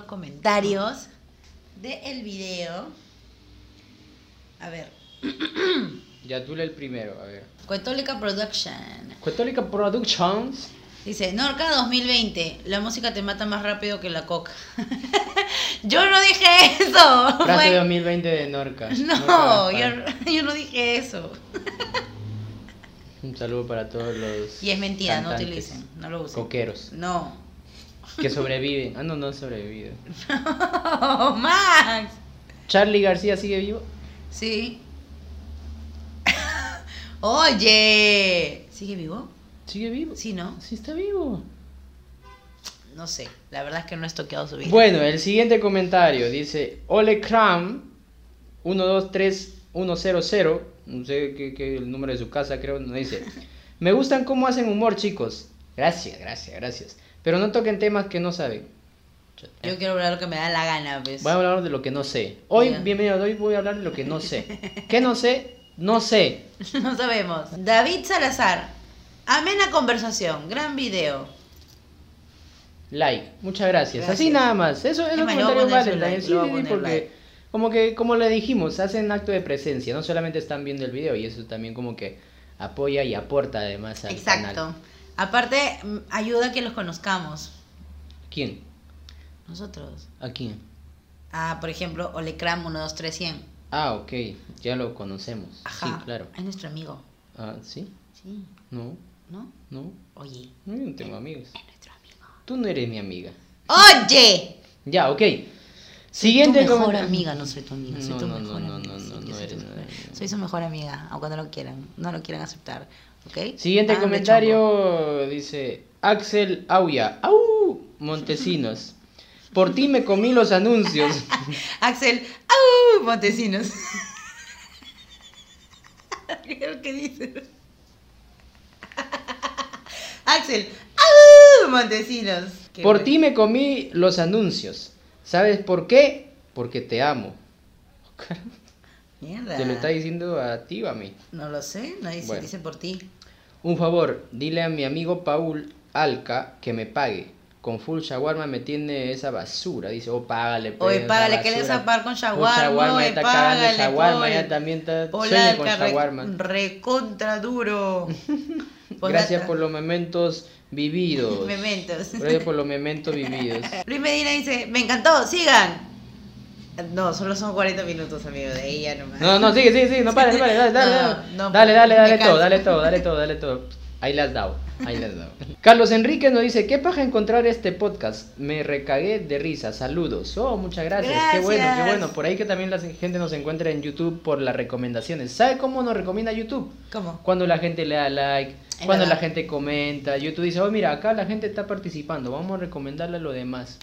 los comentarios del video. A ver. Ya tú le el primero, a ver. Cuetólica Production. Católica Productions. Dice, Norca 2020, la música te mata más rápido que la coca. yo no dije eso. Frase güey. 2020 de Norca. No, Norca yo, yo no dije eso. Un saludo para todos los. Y es mentira, no utilicen, no lo usen. Coqueros. No. Que sobreviven. Ah, no, no han sobrevivido. Oh, Max. ¿Charlie García sigue vivo? Sí. Oye, ¿sigue vivo? ¿Sigue vivo? Sí, ¿no? Sí, está vivo. No sé, la verdad es que no he estoqueado su vida. Bueno, el siguiente comentario dice: Ole Cram 123100. No sé qué, qué el número de su casa, creo. No dice: Me gustan cómo hacen humor, chicos. Gracias, gracias, gracias. Pero no toquen temas que no saben. Yo quiero hablar lo que me da la gana, pues. Voy a hablar de lo que no sé. Hoy, Ya. bienvenido, hoy voy a hablar de lo que no sé. ¿Qué no sé? No sé. No sabemos. David Salazar. Amena conversación. Gran video. Like, muchas gracias. Gracias. Así nada más. Eso es Es un más, le voy a comentario poner su vale, like, sí, le voy a sí, poner porque like. como que como le dijimos, hacen acto de presencia, no solamente están viendo el video y eso también como que apoya y aporta además al Exacto. canal. Aparte, ayuda a que los conozcamos. ¿Quién? Nosotros. ¿A quién? Ah, por ejemplo, Olecram 12300. Ah, ok, ya lo conocemos. Ajá. Sí, claro. Es nuestro amigo. Ah, ¿sí? Sí. No, ¿No? no. Oye. No, yo no tengo amigos. Es nuestro amigo. Tú no eres mi amiga. ¡Oye! Ya, ok. tu Siguiente mejor comentario. amiga, no soy tu amiga, soy No, tu no, mejor no, no, amiga. no, no, yo no soy, su mejor amiga, aunque no lo quieran, no lo quieran aceptar, ¿ok? Siguiente comentario dice Axel Auya, ¡au! Montesinos. Por ti me comí los anuncios. Axel, ¡au! Montesinos. ¿Qué es lo que dice? Axel, ¡au! Montesinos. Qué Por ti me comí los anuncios. ¿Sabes por qué? Porque te amo. Mierda. ¿Te lo está diciendo a ti o a mí? No lo sé, no dice, Bueno. dice por ti. Un favor, dile a mi amigo Paul Alca que me pague. Con full shawarma me tiene esa basura. Dice, oh, págale. pues, Oye, págale, ¿qué le zapar con Full shawarma? shawarma, Oye, está págale, shawarma, Paul. ya también está Paul sueña con Alca, re- shawarma. recontra duro. Gracias por los momentos vividos. Mementos. Gracias por los momentos vividos. Luis Medina dice, me encantó, sigan. No, solo son 40 minutos, amigo, de ya nomás. No, no, sigue, sigue, sigue, no pares, no pares, dale, dale, No, dale, no, dale, dale, dale canso. todo, dale todo, dale todo, dale todo. Ahí le has dado, ahí le has dado. Carlos Enrique nos dice, ¿qué paja encontrar este podcast? Me recagué de risa, saludos. Oh, muchas gracias, qué bueno, qué Gracias. bueno. Por ahí que también la gente nos encuentra en YouTube por las recomendaciones. ¿Sabe cómo nos recomienda YouTube? ¿Cómo? Cuando la gente le da like, Es cuando verdad. la gente comenta, YouTube dice, oh mira, acá la gente está participando, vamos a recomendarle a lo demás.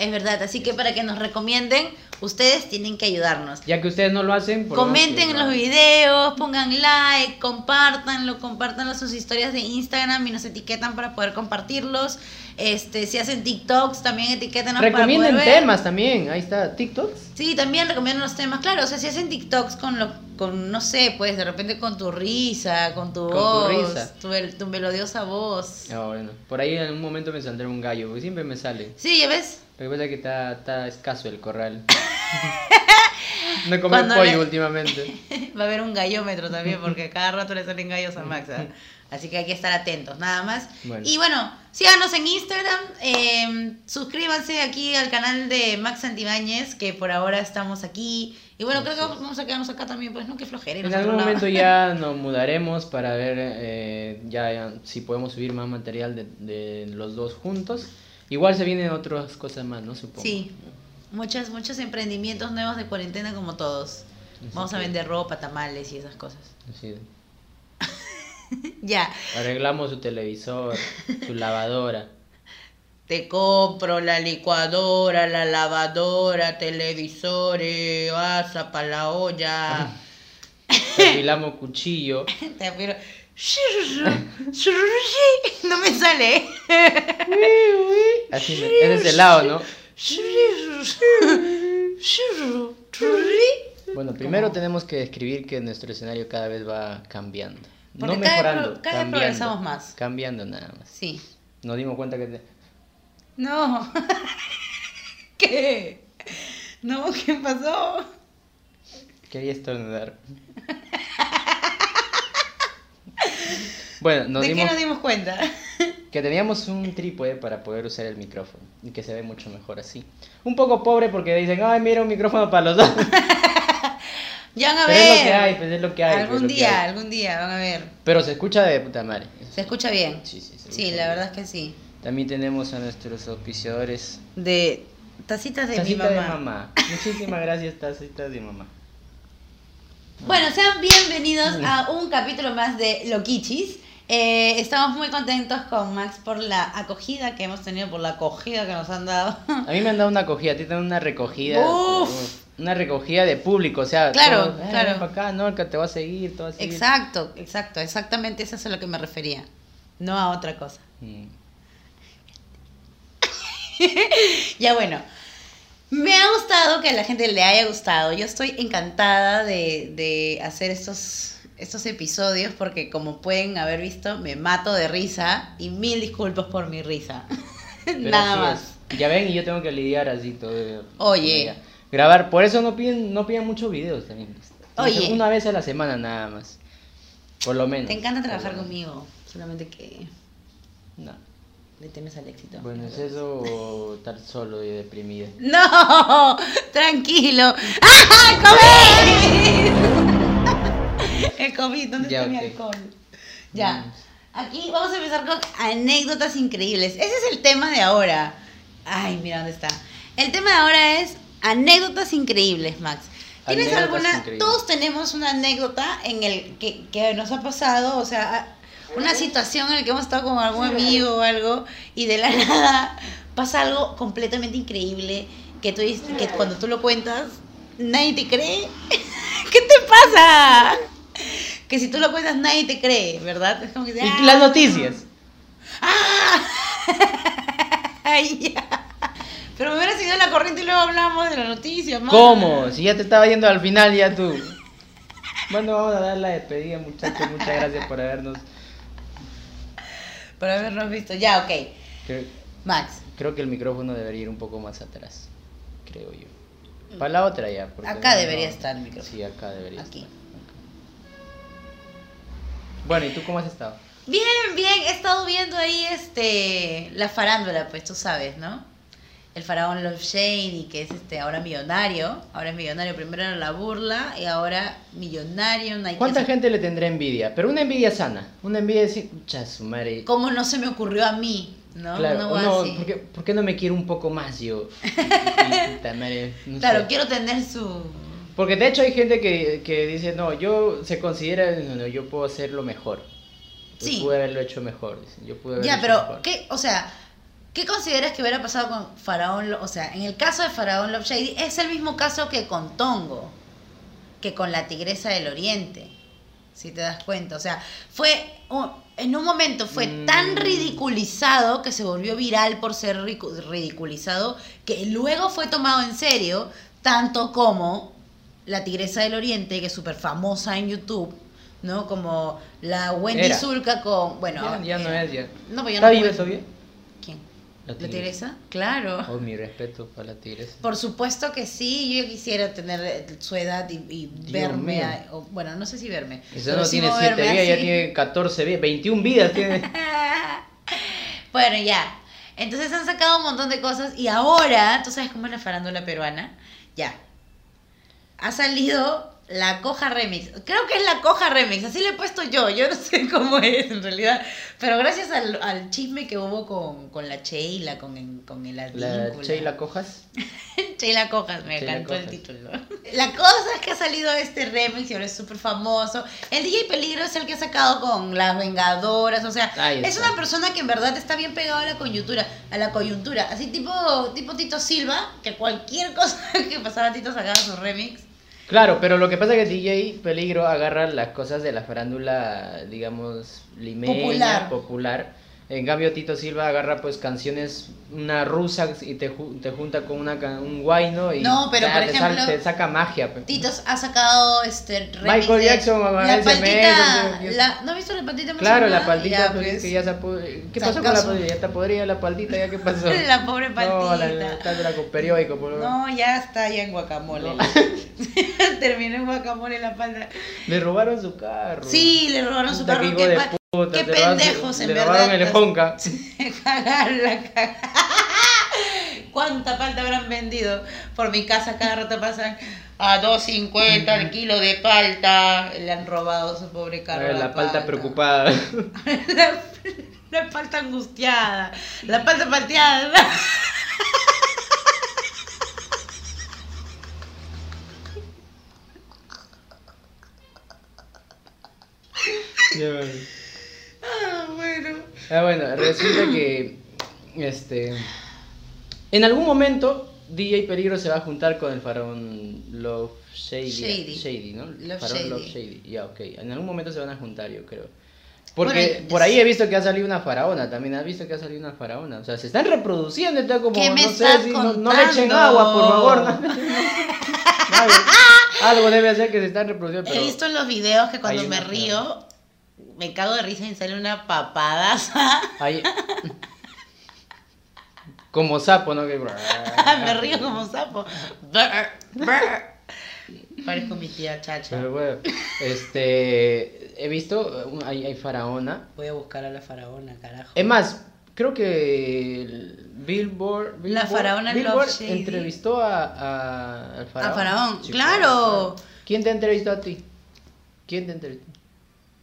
Es verdad, así que para que nos recomienden, ustedes tienen que ayudarnos. Ya que ustedes no lo hacen, por Comenten los videos, pongan like, compártanlo, compártanlo sus historias de Instagram y nos etiquetan para poder compartirlos. Este, si hacen TikToks, también etiquétanos Recomienden para poder ver. temas también, ahí está, TikToks. Sí, también recomiendan los temas, claro, o sea, si hacen TikToks con lo, con, no sé, pues de repente con tu risa, con tu Con tu voz, risa. tu, mel- tu melodiosa voz. Ah, bueno. Por ahí en un momento me saldrá un gallo, porque siempre me sale. Sí, ya ves, Lo que pasa es que está, está escaso el corral. no he comido pollo le- últimamente. va a haber un gallómetro también, porque cada rato le salen gallos a Max. ¿ah? Así que hay que estar atentos, nada más. Bueno. Y bueno, síganos en Instagram, eh, suscríbanse aquí al canal de Max Santibáñez, que por ahora estamos aquí. Y bueno, creo que es. vamos a quedarnos acá también, pues no, que flojera. En algún momento ya nos mudaremos para ver eh, ya, ya si podemos subir más material de, de los dos juntos. Igual se vienen otras cosas más, ¿no? Supongo. Sí, muchos, muchos emprendimientos nuevos de cuarentena como todos. Así Vamos a vender ropa, tamales y esas cosas. Así. Ya, Arreglamos su televisor, su lavadora. te compro la licuadora, la lavadora, televisores, asa para la olla. Afilamos cuchillo. te apiro. No me sale. Así, es ese lado, ¿no? Bueno, primero tenemos que describir que nuestro escenario cada vez va cambiando. Porque no cada mejorando, pro- cada vez progresamos más. Cambiando nada más. Sí. Nos dimos cuenta que... te- No. ¿Qué? No, ¿qué pasó? Quería estornudar. bueno, nos ¿De dimos qué nos dimos cuenta? que teníamos un trípode para poder usar el micrófono y que se ve mucho mejor así. Un poco pobre porque dicen, ay, mira un micrófono para los dos. Ya van a Pero ver. es lo que hay, pues es lo que hay. pues, algún día, hay. algún día, van a ver. Pero se escucha de puta madre. ¿Se escucha bien? Sí, sí, se Sí, escucha la verdad es que sí. También tenemos a nuestros auspiciadores. De tacitas de Tacita mi mamá. de mamá. Muchísimas gracias, tacita de mamá. Bueno, sean bienvenidos a un capítulo más de Loquichis. Eh, estamos muy contentos con Max por la acogida que hemos tenido, por la acogida que nos han dado. A mí me han dado una acogida, a ti te dan una recogida. Uf. Una recogida de público, o sea, Claro, todos, "Eh, claro. ven pa' acá, no, el que te va a seguir, te va a seguir. Exacto, exacto, exactamente eso es a lo que me refería. No a otra cosa. Mm. Ya bueno, me ha gustado que a la gente le haya gustado. Yo estoy encantada de, de hacer estos, estos episodios porque como pueden haber visto, me mato de risa y mil disculpas por mi risa. Nada más. es. Ya ven, y yo tengo que lidiar así todo. Oye. Mira, Grabar, por eso no piden, no piden muchos videos también. Oye. Una vez a la semana nada más. Por lo menos. Te encanta trabajar conmigo, solamente que No. le temes al éxito. Bueno, es eso o estar solo y deprimido. No, tranquilo. ¡Ah, COVID! El COVID, ¿dónde Ya, está mi ok. alcohol? Ya. Mm. Aquí vamos a empezar con anécdotas increíbles. Ese es el tema de ahora. Ay, mira dónde está. El tema de ahora es anécdotas increíbles, Max. ¿Tienes Anécdotas alguna? increíbles. Todos tenemos una anécdota en el que, que nos ha pasado, o sea, una situación en la que hemos estado con algún amigo o algo y de la nada pasa algo completamente increíble que tú que cuando tú lo cuentas nadie te cree. ¿Qué te pasa? Que si tú lo cuentas nadie te cree, ¿verdad? Es como que Y "Ah". las noticias. ¡Ah! Pero me hubiera ido la corriente y luego hablamos de la noticia, man. ¿Cómo? Si ya te estaba yendo al final, ya tú. Bueno, vamos a dar la despedida, muchachos. Muchas gracias por habernos. Por habernos visto. Ya, ok. Creo, Max, creo que el micrófono debería ir un poco más atrás. Creo yo. Para la otra ya. Acá no- debería estar el micrófono. Sí, acá debería Aquí. estar. Bueno, ¿y tú cómo has estado? Bien, bien. He estado viendo ahí este la farándula, pues tú sabes, ¿no? El faraón Love Shady, que es este ahora millonario. Ahora es millonario. Primero era la burla y ahora millonario. no hay ¿Cuánta gente le tendrá envidia? Pero una envidia sana. Una envidia de decir, "Cha, su madre. ¿Cómo no se me ocurrió a mí? ¿No? Claro, no, así. ¿por, qué, por qué no me quiero un poco más yo? Y- y no Claro, quiero tener su. Porque de hecho hay gente que, que dice, no, yo se considera, no, no, yo puedo hacerlo mejor. Yo Sí. pude haberlo hecho mejor. dicen, Yo pude haberlo Ya, hecho pero, mejor. ¿qué, o sea, ¿qué consideras que hubiera pasado con Faraón? O sea, en el caso de Faraón Love Shady, es el mismo caso que con Tongo, que con la Tigresa del Oriente, si te das cuenta. O sea, fue, un- en un momento fue Mm. tan ridiculizado que se volvió viral por ser ridiculizado, que luego fue tomado en serio, tanto como la Tigresa del Oriente, que es súper famosa en YouTube. ¿No? Como la Wendy Era. Zulka con. Bueno, ya, ya no era. es, ya. No, pues ya ¿Está no viva puedo- todavía? ¿Quién? La ¿La tigresa. tigresa? Claro. Oh, mi respeto para la tigresa. Por supuesto que sí, yo quisiera tener eh, su edad y, verme, mío. a- o, bueno, no sé si verme. Eso pero no tiene moverme 7 vidas, ya tiene 14 vidas, 21 vidas tiene. bueno, ya. Entonces han sacado un montón de cosas y ahora, tú sabes cómo es la farándula peruana, ya. Ha salido la Coja Remix. Creo que es la Coja Remix, así le he puesto yo, yo no sé cómo es en realidad. Pero gracias al, al chisme que hubo con, con la Sheila, con, el- con el La Advíncula. Sheila Cojas. Sheila Cojas, me Sheila encantó el título. La cosa es que ha salido este remix y ahora es súper famoso. El DJ Peligro es el que ha sacado con las Vengadoras, o sea, es una persona que en verdad está bien pegado a la coyuntura, a la coyuntura, así tipo, tipo Tito Silva, que cualquier cosa que pasaba Tito sacaba su remix. Claro, pero lo que pasa es que DJ Peligro agarra las cosas de la farándula, digamos, limeña, Popular. popular, En cambio, Tito Silva agarra pues canciones, una rusa y te, te junta con una, un guayno y No, pero, por te, ejemplo, te saca magia. pe. Titos ha sacado este Michael Jackson, mamá, la paltita, mes, la, ¿no has visto la paltita Claro, la paltita Ya, pues, pues. que ya se ¿Qué pasó con la paltita? Ya está podrida la paltita, ¿ya qué pasó? La pobre No, la, paltita. la, está con periódico, por. No, ya está ya en guacamole. No. Terminó en guacamole la palta. Le robaron su carro. Sí, le robaron su carro. Puta, qué robaron pendejos, en le verdad. robaron el Honka. Cagaron la caga. ¿Cuánta palta habrán vendido? Por mi casa cada rato pasan a 2.50 el kilo de palta. Le han robado su pobre carro. Eh, a la palta preocupada. la, la palta angustiada. La palta palteada. Ah, bueno. Ah, bueno, resulta que este en algún momento DJ Peligro se va a juntar con el faraón Love Shady, Shady. ¿no? Love faraón Shady. Love Shady. Ya, ok. En algún momento se van a juntar, yo creo. Porque Bueno, por ahí he visto que ha salido una faraona, también has visto que ha salido una faraona. O sea, se están reproduciendo, está como, ¿Qué me no sé, si no, no le echen agua, por favor. no agua. algo, algo debe hacer que se están reproduciendo. He visto en los videos que cuando me río, me cago de risa y sale una papadaza. hay- como sapo, ¿no? Que... me río como sapo. Parezco mi tía Chacha. Pero bueno, este, he visto, hay, hay faraona. Voy a buscar a la faraona, carajo. Es más, creo que el Billboard, La Billboard- faraona Billboard Love entrevistó a, a- al faraón. A Faraón, Sí, claro. ¿Quién te entrevistó a ti? ¿Quién te entrevistó?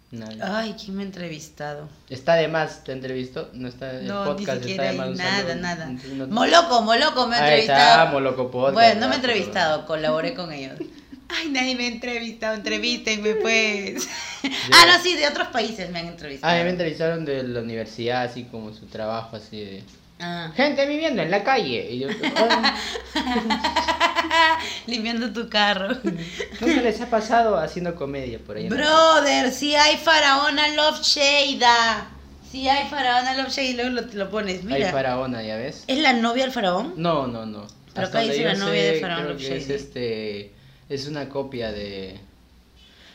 Nadie. Ay, ¿quién me ha entrevistado? Está de más, te entrevistó. No está el No, ni podcast, está siquiera de más. nada, nada. No- Moloco, Moloco me ha Ahí está, entrevistado. Moloco Podcast. Bueno, no me ha entrevistado, colaboré con ellos. Ay, nadie me ha entrevistado, entrevístenme pues. ah, no, sí, de otros países me han entrevistado. Ah, a mí me entrevistaron de la universidad, así como su trabajo, así de... Ah. Gente viviendo en la calle. Y yo, "Ah, Limpiando tu carro. ¿No se les ha pasado haciendo comedia por ahí? Brother, si hay faraona Love Shada. Si hay faraona Love Shade, luego lo, lo pones. calle? Hay Mira. faraona, ¿ya ves? ¿Es la novia del faraón? No, no, no. Pero acá dice la novia de sé, Faraón creo Love que es Shady. este... Es una copia de...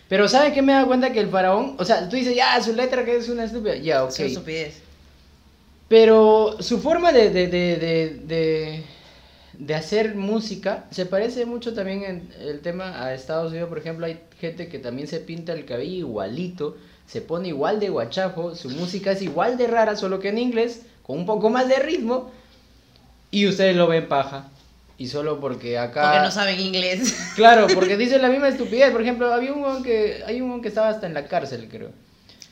Pero ¿sabes qué me dado cuenta? Que el faraón... O sea, tú dices, ya, su letra que es una estúpida. Ya, ok. Es una estupidez. Pero su forma de, de, de, de, hacer música se parece mucho también en el tema a Estados Unidos. Por ejemplo, hay gente que también se pinta el cabello igualito, se pone igual de guachafo, su música es igual de rara, solo que en inglés, con un poco más de ritmo, y ustedes lo ven paja. Y solo porque acá... Porque no saben inglés. Claro, porque dicen la misma estupidez. Por ejemplo, había un que, hay un que estaba hasta en la cárcel, creo.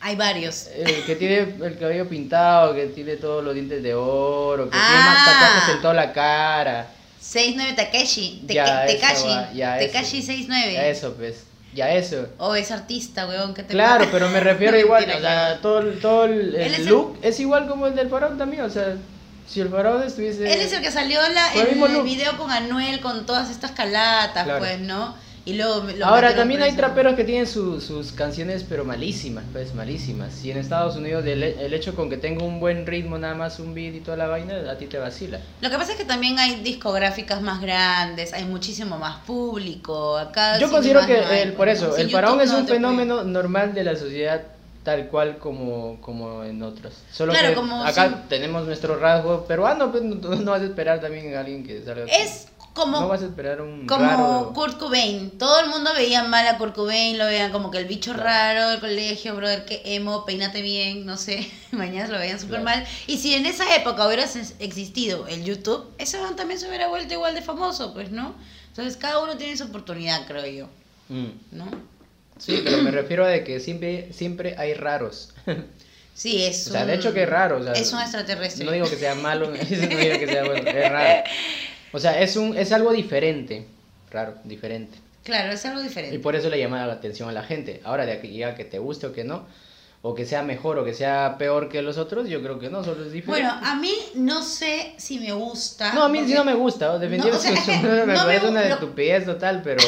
Hay varios. Eh, que tiene el cabello pintado, que tiene todos los dientes de oro, que tiene Ah. más tatuajes en toda la cara. 69 Takeshi. Te- Ya, Tekashi. va, ya, Tekashi eso. 69. Ya eso, pues. Ya eso. O es artista, weón. ¿qué te Claro, pero me refiero igual, o sea, todo, el- todo el, el el- look es igual como el del faraón también, o sea, si el faraón estuviese... Él es el que salió la, el en el video con Anuel, con todas estas calatas, Claro. pues, ¿no? Y luego Ahora también hay traperos que tienen su- sus canciones pero malísimas, pues malísimas. Y en Estados Unidos el, el hecho con que tenga un buen ritmo, nada más un beat y toda la vaina, a ti te vacila. Lo que pasa es que también hay discográficas más grandes, hay muchísimo más público. Acá Yo considero que no hay, el, por eso, Si el faraón es no un fenómeno normal de la sociedad tal cual como, como en otros. Solo Claro, que como acá son- tenemos nuestro rasgo peruano, pues no, no vas a esperar también a alguien que salga. Es como no vas a esperar un Como raro. Kurt Cobain. Todo el mundo veía mal a Kurt Cobain, lo veían como que el bicho Claro. raro del colegio, brother, que emo, peínate bien, no sé. Mañana lo veían súper Claro. mal. Y si en esa época hubiera existido el YouTube, ese man también se hubiera vuelto igual de famoso, pues, ¿no? Entonces cada uno tiene su oportunidad, creo yo, Mm. ¿no? Sí, pero me refiero a de que siempre, siempre hay raros. Sí, es O sea, de hecho que es raro. o sea, Es un extraterrestre. No digo que sea malo, no digo que sea bueno, es raro. O sea, es, un, es algo diferente, raro, diferente. Claro, es algo Y diferente. por eso le llama la atención a la gente. Ahora, de aquí a que te guste o que no, o que sea mejor o que sea peor que los otros, yo creo que no, solo es diferente. Bueno, a mí no sé si me gusta. no, a mí sí porque- no me gusta, definitivamente No, o sea, su- me no me parece gu- una estupidez total, pero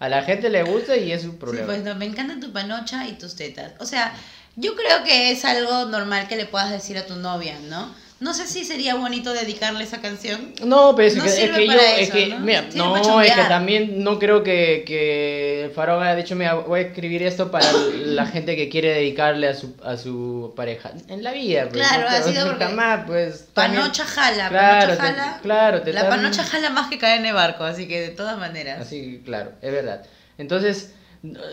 a la gente le gusta y es su Sí, problema. pues no, me encanta tu panocha y tus tetas. O sea, Yo creo que es algo normal que le puedas decir a tu novia, ¿no? No sé si sería bonito dedicarle esa canción. No, pero es No que, es que yo, es que, ¿no? mira, no, es que también no creo que, que faraón haya dicho, mira, voy a escribir esto para la gente que quiere dedicarle a su, a su pareja. En la vida, pues. Claro, no, ha sido porque jamás, pues. también- Panocha jala, Claro, panocha te- jala. claro, te la están- panocha jala más que caer en el barco, así que de todas maneras. Así, claro, es verdad. Entonces,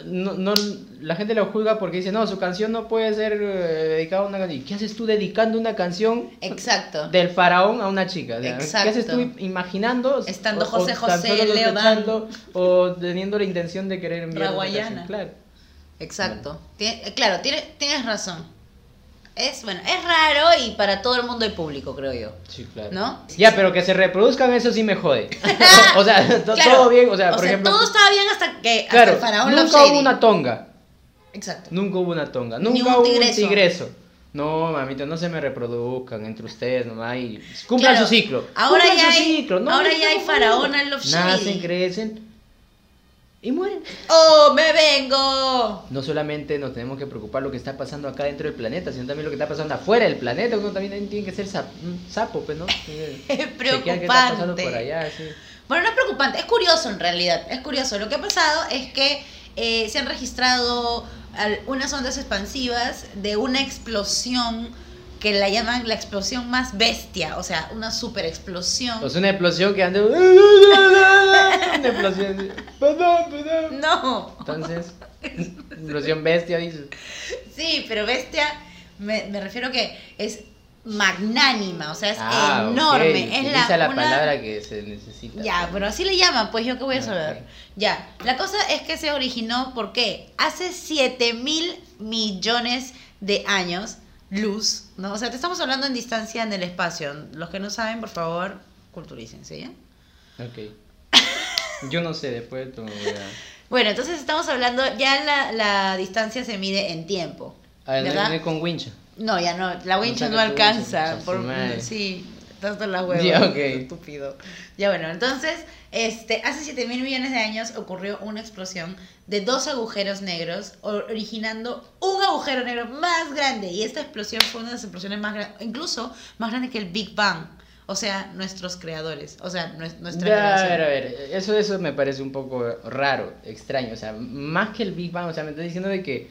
no, no, la gente lo juzga porque dice, no, su canción no puede ser eh, dedicada a una canción. ¿Y qué haces tú dedicando una canción Exacto. del faraón a una chica? O sea, Exacto. ¿Qué haces tú imaginando? Estando o- o José tan José, O teniendo la intención de querer enviar una canción? Claro. Exacto. Claro, tiene- tienes razón. Es, bueno, es raro y para todo el mundo hay público, creo yo. Sí, claro. ¿No? Ya, pero que se reproduzcan, eso sí me jode. o sea, to- Claro. todo bien, o sea, O por sea, ejemplo... todo estaba bien hasta que hasta Claro, el faraón Love nunca Shady. hubo una tonga. Exacto. Nunca hubo una tonga. Ni Nunca un hubo tigreso. un tigreso. No, mamita, no se me reproduzcan entre ustedes nomás y cumplan Claro, su ciclo. ahora Cumplan ya su hay- ciclo. No, ahora ya hay en Love Nacen, crecen y mueren. ¡Oh, me vengo! No solamente nos tenemos que preocupar lo que está pasando acá dentro del planeta, sino también lo que está pasando afuera del planeta. Uno también tiene que ser sap- un sapo, pues, ¿no? Que Es chequear qué está pasando preocupante. por allá, sí. Bueno, no es preocupante, es curioso en realidad, es curioso. Lo que ha pasado es que eh, se han registrado al- unas ondas expansivas de una explosión que la llaman la explosión más bestia, o sea, una super explosión. O sea, una explosión que anda... una explosión así. Perdón, perdón. no, Entonces, explosión bestia, dices. sí, pero bestia, me, me refiero que es magnánima, o sea, es Ah, enorme. Es utiliza la, una- palabra que se necesita. Ya, pero así le llaman, pues yo qué voy a Ah, saber. Ya, la cosa es que se originó porque hace 7 mil millones de años, luz, ¿no? O sea, te estamos hablando en distancia en el espacio. Los que no saben, por favor, culturícense, ¿ya? Ok. Yo no sé, después a... Bueno, entonces estamos hablando, ya la, la distancia se mide en tiempo. A ver, no, ¿Verdad? con wincha. No, ya no, la wincha no alcanza. wincha, por- su madre. sí, tanto las huevas. Ya, ok. Estúpido. Ya bueno, entonces, este, hace 7 mil millones de años ocurrió una explosión de dos agujeros negros, or- originando un agujero negro más grande. Y esta explosión fue una de las explosiones más grandes, incluso más grande que el Big Bang. O sea, nuestros creadores. O sea, nues- nuestra Ya, a ver, a ver, eso, eso me parece un poco raro, extraño, o sea, más que el Big Bang, o sea, me estás diciendo de que,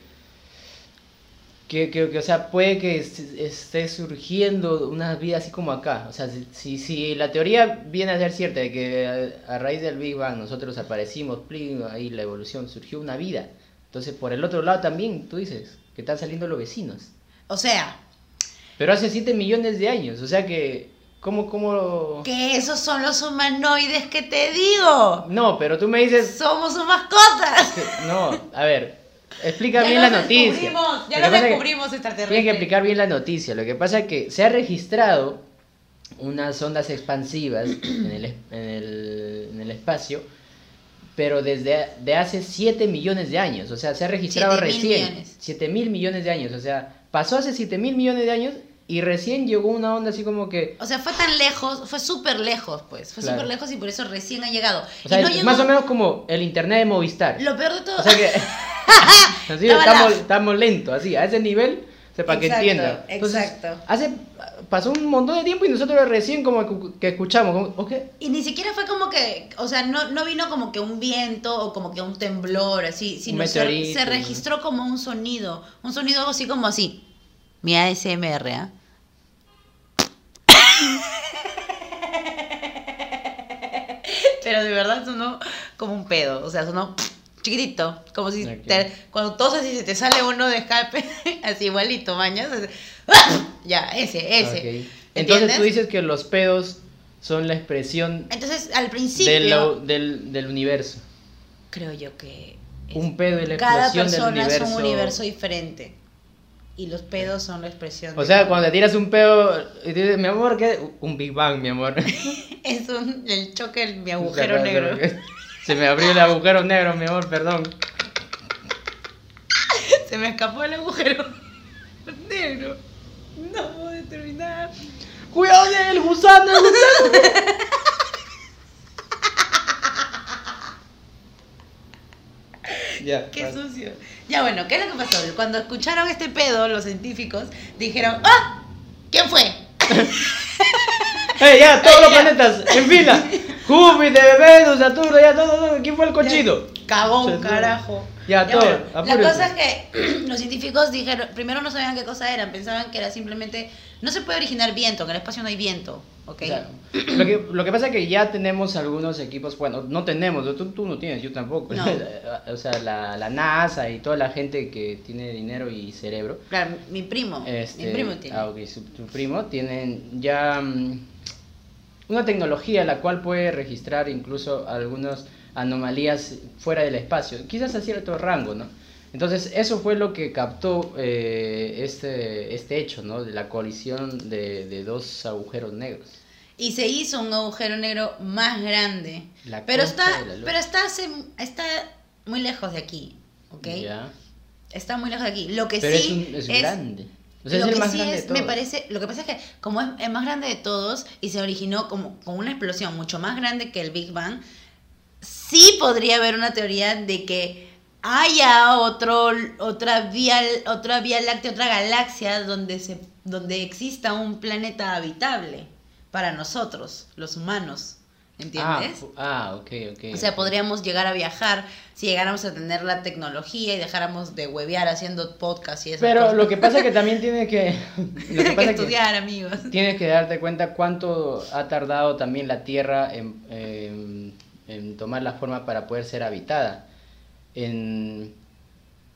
que, que, que, o sea, puede que est- esté surgiendo una vida así como acá, o sea, si, si, la teoría viene a ser cierta de que a, a raíz del Big Bang nosotros aparecimos, plin, ahí la evolución, surgió una vida, entonces por el otro lado también, tú dices, que están saliendo los vecinos, O sea, pero hace 7 millones de años, o sea que, ¿cómo, cómo...? que esos son los humanoides que te digo. No, pero tú me dices, Somos sus mascotas. No, a ver, explica Ya bien lo la noticia. Lo Ya lo que descubrimos extraterrestres. Tienen que explicar bien la noticia. Lo que pasa es que se ha registrado unas ondas expansivas en el, en el, en el espacio, pero desde de hace 7 millones de años. O sea, se ha registrado 7.000 recién. millones. 7 mil millones de años. O sea, pasó hace 7 mil millones de años y recién llegó una onda así como que... O sea, fue tan lejos, fue súper lejos, pues. Fue Claro. súper lejos y por eso recién ha llegado. O sea, y no es llegó- más o menos como el internet de Movistar. Lo peor de todo. O sea que así estamos, estamos lentos, así, a ese nivel, o sea, para que Exacto, entiendan. Entonces, exacto. Hace, pasó un montón de tiempo y nosotros recién como que, escuchamos, como, ok, Y ni siquiera fue como que, o sea, no, no vino como que un viento o como que un temblor, así, sino se, se registró como un sonido, un sonido así como así. Mi ASMR, ¿ah? Pero de verdad sonó como un pedo, o sea, sonó chiquitito, como si te- cuando tosas y se te sale uno de escape, así igualito, mañas. Ya, ese, ese. ok. Entonces tú dices que los pedos son la expresión Entonces, al principio, de lo- del, del universo. creo yo que es- Un pedo es la cada explosión del persona universo. es un universo diferente. Y los pedos son la expresión. O sea, cuando te tiras un pedo y dices, mi amor, ¿qué? Un Big Bang, mi amor. Es un, el choque mi agujero negro. Se me abrió el agujero negro, mi amor, perdón. Se me escapó el agujero negro. No puedo terminar. Cuidado, el gusano, el gusano. Ya, Qué sucio. Ya bueno, ¿qué es lo que pasó? Cuando escucharon este pedo, los científicos dijeron, ¡ah! ¿Quién fue? ¡Eh, ya! Todos los ya. planetas, en fila. Júpiter, Venus, Saturno, ya todo, todo. ¿Quién fue el cochino? Cagón, sí. carajo. Ya, todo, bueno, la cosa es que los científicos dijeron, primero no sabían qué cosa eran, pensaban que era simplemente, no se puede originar viento, en el espacio no hay viento, ¿ok? O sea, lo, que, lo que pasa es que ya tenemos algunos equipos, bueno, no tenemos, tú, tú no tienes, yo tampoco. No. o sea, la, la NASA y toda la gente que tiene dinero y cerebro. Claro, mi primo, Este, mi primo tiene. Ah, ok, su, tu primo tienen ya mm, una tecnología la cual puede registrar incluso algunas anomalías fuera del espacio, quizás a cierto rango, ¿no? Entonces, eso fue lo que captó eh, este, este hecho, ¿no? De la colisión de, de dos agujeros negros. Y se hizo un agujero negro más grande. La pero está, pero está, hace- está muy lejos de aquí, ¿ok? Ya. Está muy lejos de aquí. Lo que Pero es, sí un- es grande. Lo es el que más sí grande es, de me parece, lo que pasa es que como es el más grande de todos y se originó como con una explosión mucho más grande que el Big Bang, sí podría haber una teoría de que haya otro, otra vía, otra vía láctea, otra galaxia donde se, donde exista un planeta habitable para nosotros, los humanos, ¿entiendes? fu- ah, ok, ok. O sea, podríamos llegar a viajar si llegáramos a tener la tecnología y dejáramos de huevear haciendo podcast y eso. Pero lo que pasa es que también tiene que... Lo que pasa es que estudiar, amigos. tienes que darte cuenta cuánto ha tardado también la Tierra en, en- en tomar la forma para poder ser habitada. En,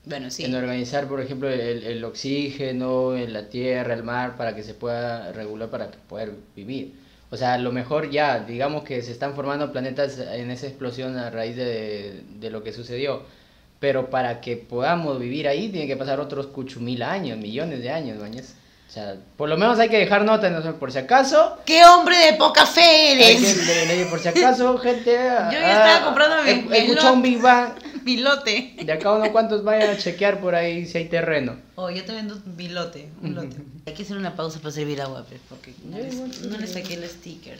Bueno, sí. en organizar, por ejemplo, el, el oxígeno, en la tierra, el mar, para que se pueda regular para poder vivir. O sea, a lo mejor ya, digamos que se están formando planetas en esa explosión a raíz de, de lo que sucedió. Pero para que podamos vivir ahí, tiene que pasar otros cuchumil años, millones de años, mañas. O sea, por lo menos hay que dejar nota, no por si acaso. ¡Qué hombre de poca fe Hay que, eres! de- por si acaso, gente. Yo ya estaba comprando mi- un. Big Bang. Mi lote. De acá a unos cuantos vayan a chequear por ahí si hay terreno. Oh, yo te vendo mi lote. Un lote. Hay que hacer una pausa para servir agua, pues, porque no, les, no le ya. saqué el sticker.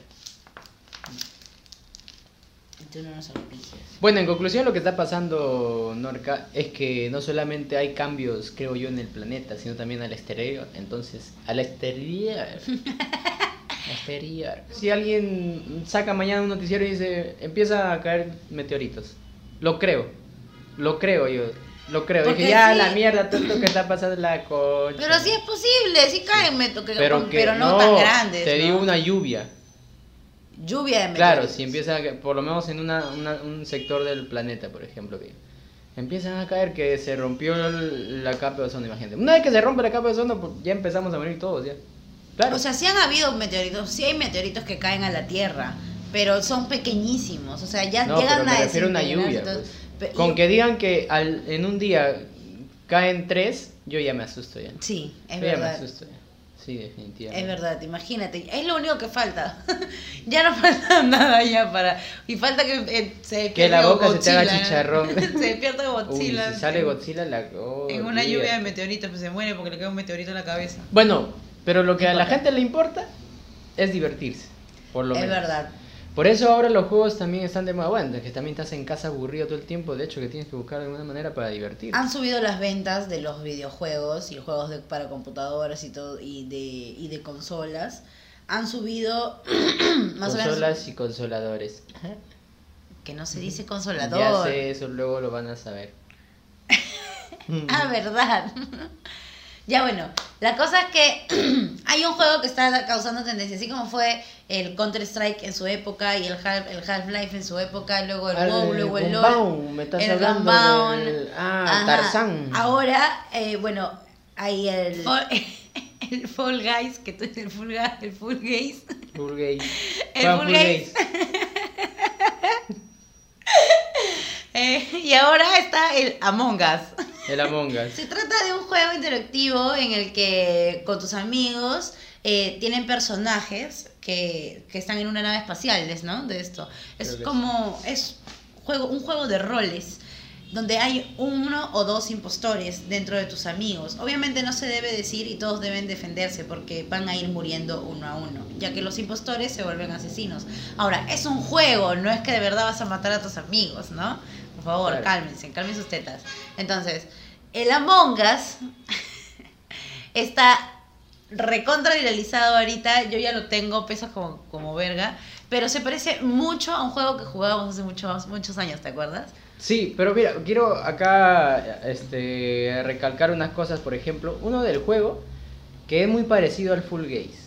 Bueno, en conclusión, lo que está pasando, Norca, es que no solamente hay cambios, creo yo, en el planeta, sino también al exterior. Entonces, al exterior. exterior. Si alguien saca mañana un noticiero y dice, empieza a caer meteoritos. Lo creo. Lo creo yo. Lo creo. Porque Dije, ya, sí. la mierda, todo esto que está pasando la cocha. Pero sí es posible, sí caen, me toque- pero, que, no, tan grandes. Te ¿no? digo una lluvia. lluvia de Claro, meteoritos. si empieza, a por lo menos en una, una- un sector del planeta, por ejemplo, que empiezan a caer que se rompió la capa de ozono, imagínate. Una vez que se rompe la capa de ozono, pues ya empezamos a morir todos, ya. Claro. O sea, sí han habido meteoritos, sí hay meteoritos que caen a la Tierra, pero son pequeñísimos, o sea, ya no, llegan pero me a refiero a una lluvia. entonces, pues. Con que digan que al, en un día caen tres, yo ya me asusto ya. Sí, es yo ya me verdad. asusto ya. Sí, definitivamente. Es verdad, imagínate, es lo único que falta. ya no falta nada ya para. Y falta que eh, se despierte Que la boca se te haga chicharrón. se despierta Uy, Godzilla. si sale en- Godzilla, la... oh, En una lluvia de meteoritos, pues se muere porque le cae un meteorito en la cabeza. Bueno, pero lo que a la gente le importa es divertirse. Por lo es menos. verdad. Por eso ahora los juegos también están de moda. Bueno, que también estás en casa aburrido todo el tiempo. De hecho, que tienes que buscar alguna manera para divertirte. Han subido las ventas de los videojuegos y juegos de, para computadoras y todo y de, y de consolas. Han subido más o menos. Consolas y consoladores. Que no se dice Ya consolador. sé, eso luego lo van a saber. Ah, verdad. ya bueno, la cosa es que hay un juego que está causando tendencia, así como fue el Counter Strike en su época y el Half el Half-Life en su época, luego el WoW, luego el LoL, me estás el hablando Gunbound. del- ah, Ajá. Tarzán. Ahora, eh, bueno, hay el el Fall Guys, que tú el Full, Ga- el full Guys. Full gay. El Juan Full. Eh, y ahora está el Among Us. El Among Us. Se trata de un juego interactivo en el que con tus amigos eh, tienen personajes que, que están en una nave espacial, ¿ves, ¿no? De esto. Es como, es juego, un juego de roles donde hay uno o dos impostores dentro de tus amigos. Obviamente no se debe decir y todos deben defenderse porque van a ir muriendo uno a uno, ya que los impostores se vuelven asesinos. Ahora, es un juego, no es que de verdad vas a matar a tus amigos, ¿no? Por favor, Claro. cálmense, calmen sus tetas. Entonces, el Among Us está recontra viralizado ahorita. Yo ya lo tengo, pesa como, como verga. Pero se parece mucho a un juego que jugábamos hace muchos, muchos años, ¿te acuerdas? Sí, pero mira, quiero acá este, recalcar unas cosas, por ejemplo, uno del juego que es muy parecido al Full Gaze.